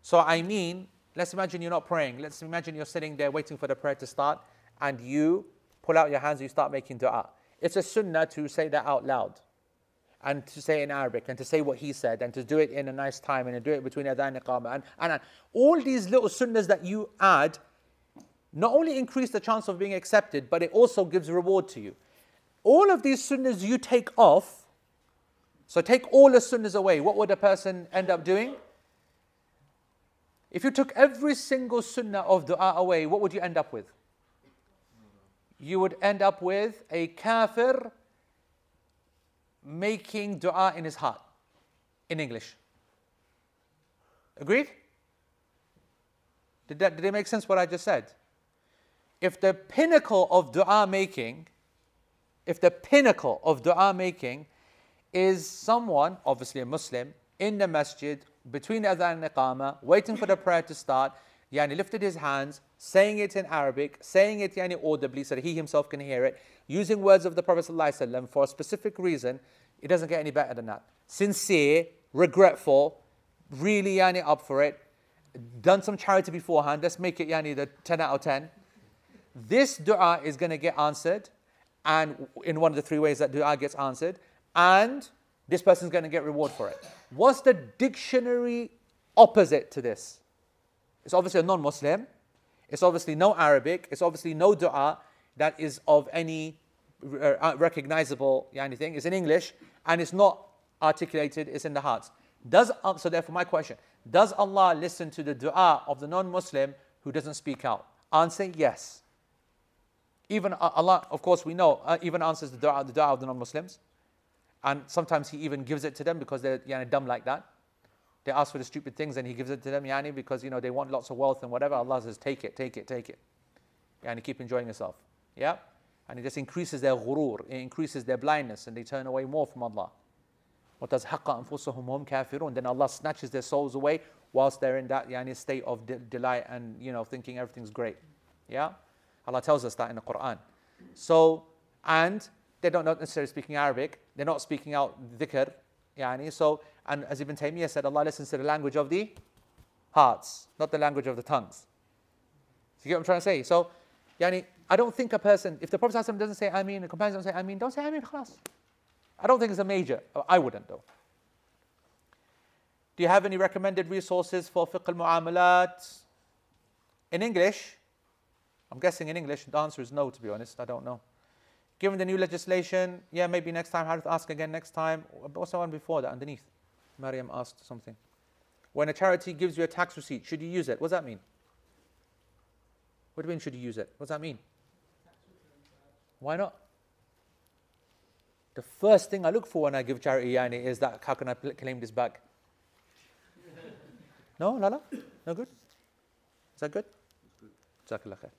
So I mean, let's imagine you're not praying. Let's imagine you're sitting there waiting for the prayer to start, and you pull out your hands, and you start making dua. It's a sunnah to say that out loud and to say in Arabic and to say what he said and to do it in a nice time and to do it between adhan and. And, and, and all these little sunnahs that you add not only increase the chance of being accepted, but it also gives reward to you. All of these sunnahs you take off, so take all the sunnahs away, what would a person end up doing? If you took every single sunnah of dua away, what would you end up with? you would end up with a kafir making dua in his heart in English. Agreed? Did that did it make sense what I just said? If the pinnacle of dua making, if the pinnacle of dua making is someone, obviously a Muslim, in the masjid between adhan and iqamah, waiting for the prayer to start, yani lifted his hands, saying it in Arabic, saying it yani audibly so that he himself can hear it, using words of the Prophet ﷺ for a specific reason, it doesn't get any better than that. Sincere, regretful, really yani up for it, done some charity beforehand, let's make it yani the 10 out of 10. This dua is going to get answered, and in one of the three ways that dua gets answered, and this person's going to get reward for it. What's the dictionary opposite to this? It's obviously a non Muslim. It's obviously no Arabic. It's obviously no dua that is of any uh, recognizable anything. It's in English and it's not articulated, it's in the heart. Does, uh, so therefore, my question Does Allah listen to the dua of the non Muslim who doesn't speak out? Answer yes. Even uh, Allah, of course, we know, uh, even answers the dua, the dua of the non Muslims. And sometimes He even gives it to them because they're you dumb like that. They ask for the stupid things and he gives it to them, yani, because you know they want lots of wealth and whatever. Allah says, take it, take it, take it. Yani, keep enjoying yourself. Yeah? And it just increases their ghurur, it increases their blindness, and they turn away more from Allah. What does haqqa anfusahum hum kafirun? Then Allah snatches their souls away whilst they're in that yani, state of de- delight and you know thinking everything's great. Yeah? Allah tells us that in the Quran. So, and they don't not necessarily speaking Arabic, they're not speaking out dhikr, yani, so and as Ibn Taymiyyah said, Allah listens to the language of the hearts, not the language of the tongues. So you get what I'm trying to say? So, yani, I don't think a person, if the Prophet doesn't say Ameen, the companions don't say Ameen, don't say Ameen, khalas. I don't think it's a major. I wouldn't though. Do you have any recommended resources for fiqh al-mu'amalat? In English? I'm guessing in English. The answer is no, to be honest. I don't know. Given the new legislation, yeah, maybe next time. To ask again next time. The one before that underneath? Mariam asked something. When a charity gives you a tax receipt, should you use it? What does that mean? What do you mean, should you use it? What does that mean? Why not? The first thing I look for when I give charity yani is that how can I claim this back? no, Lala? No good? Is that good? Jazakallah khair.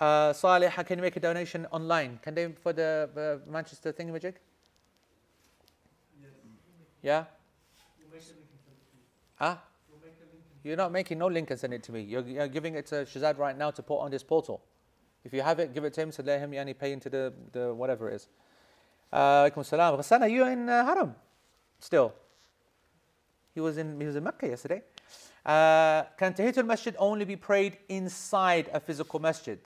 Uh, Salih, can you make a donation online? Can they for the uh, Manchester thingamajig? Yeah? Huh? You're not making no link and send it to me. You're, you're giving it to Shazad right now to put on this portal. If you have it, give it to him so let him yani, pay into the, the whatever it is. Uh, salam. Ghassan, are you in uh, Haram still? He was in he was in Mecca yesterday. Uh, can Tahiyatul Masjid only be prayed inside a physical masjid?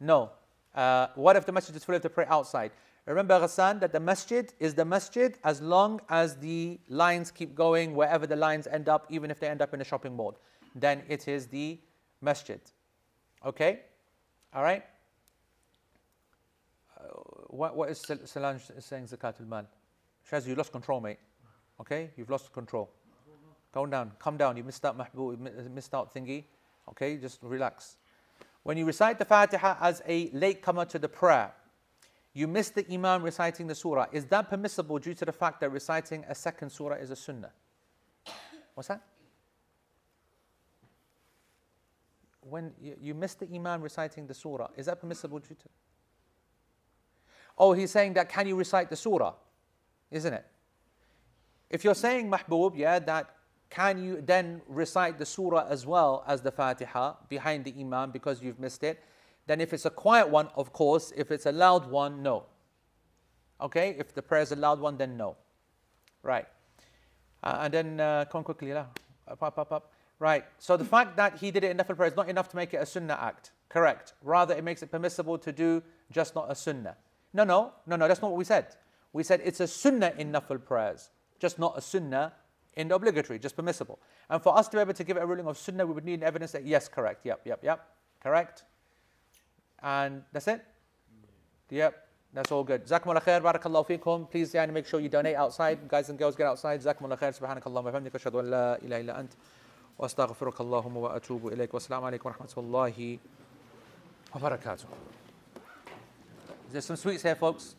No. Uh, what if the masjid is full of to pray outside? Remember, Ghassan, that the masjid is the masjid as long as the lines keep going wherever the lines end up, even if they end up in a shopping mall. Then it is the masjid. Okay? All right? what, what is Sol- Solange saying Zakatul Mal? Shaz, you lost control, mate. Okay? You've lost control. Go down. Come down. You missed out Mahbub, you missed out thingy. Okay? Just relax. When you recite the Fatiha as a latecomer to the prayer, you miss the Imam reciting the surah. Is that permissible due to the fact that reciting a second surah is a sunnah? What's that? When you, you miss the Imam reciting the surah, is that permissible due to? Oh, he's saying that can you recite the surah? Isn't it? If you're saying mahbub, yeah, that can you then recite the surah as well as the Fatiha behind the Imam because you've missed it? Then if it's a quiet one, of course. If it's a loud one, no. Okay? If the prayer is a loud one, then no. Right. Uh, and then uh, come quickly, lah. Up, up, up. Right. So the fact that he did it in Nafil prayer is not enough to make it a sunnah act. Correct. Rather, it makes it permissible to do just not a sunnah. No, no, no, no, that's not what we said. We said it's a sunnah in Nafil prayers, just not a sunnah in the obligatory, just permissible. And for us to be able to give it a ruling of sunnah, we would need evidence that, yes, correct, yep, yep, yep, correct. And that's it? Yep. That's all good. جزاكم الله خير بارك الله فيكم. Please يعني make sure you donate outside. Guys and girls get outside. جزاكم الله خير سبحانك اللهم وبحمدك أشهد أن لا إله إلا أنت وأستغفرك اللهم وأتوب إليك والسلام عليكم ورحمة الله وبركاته. There's some sweets here, folks.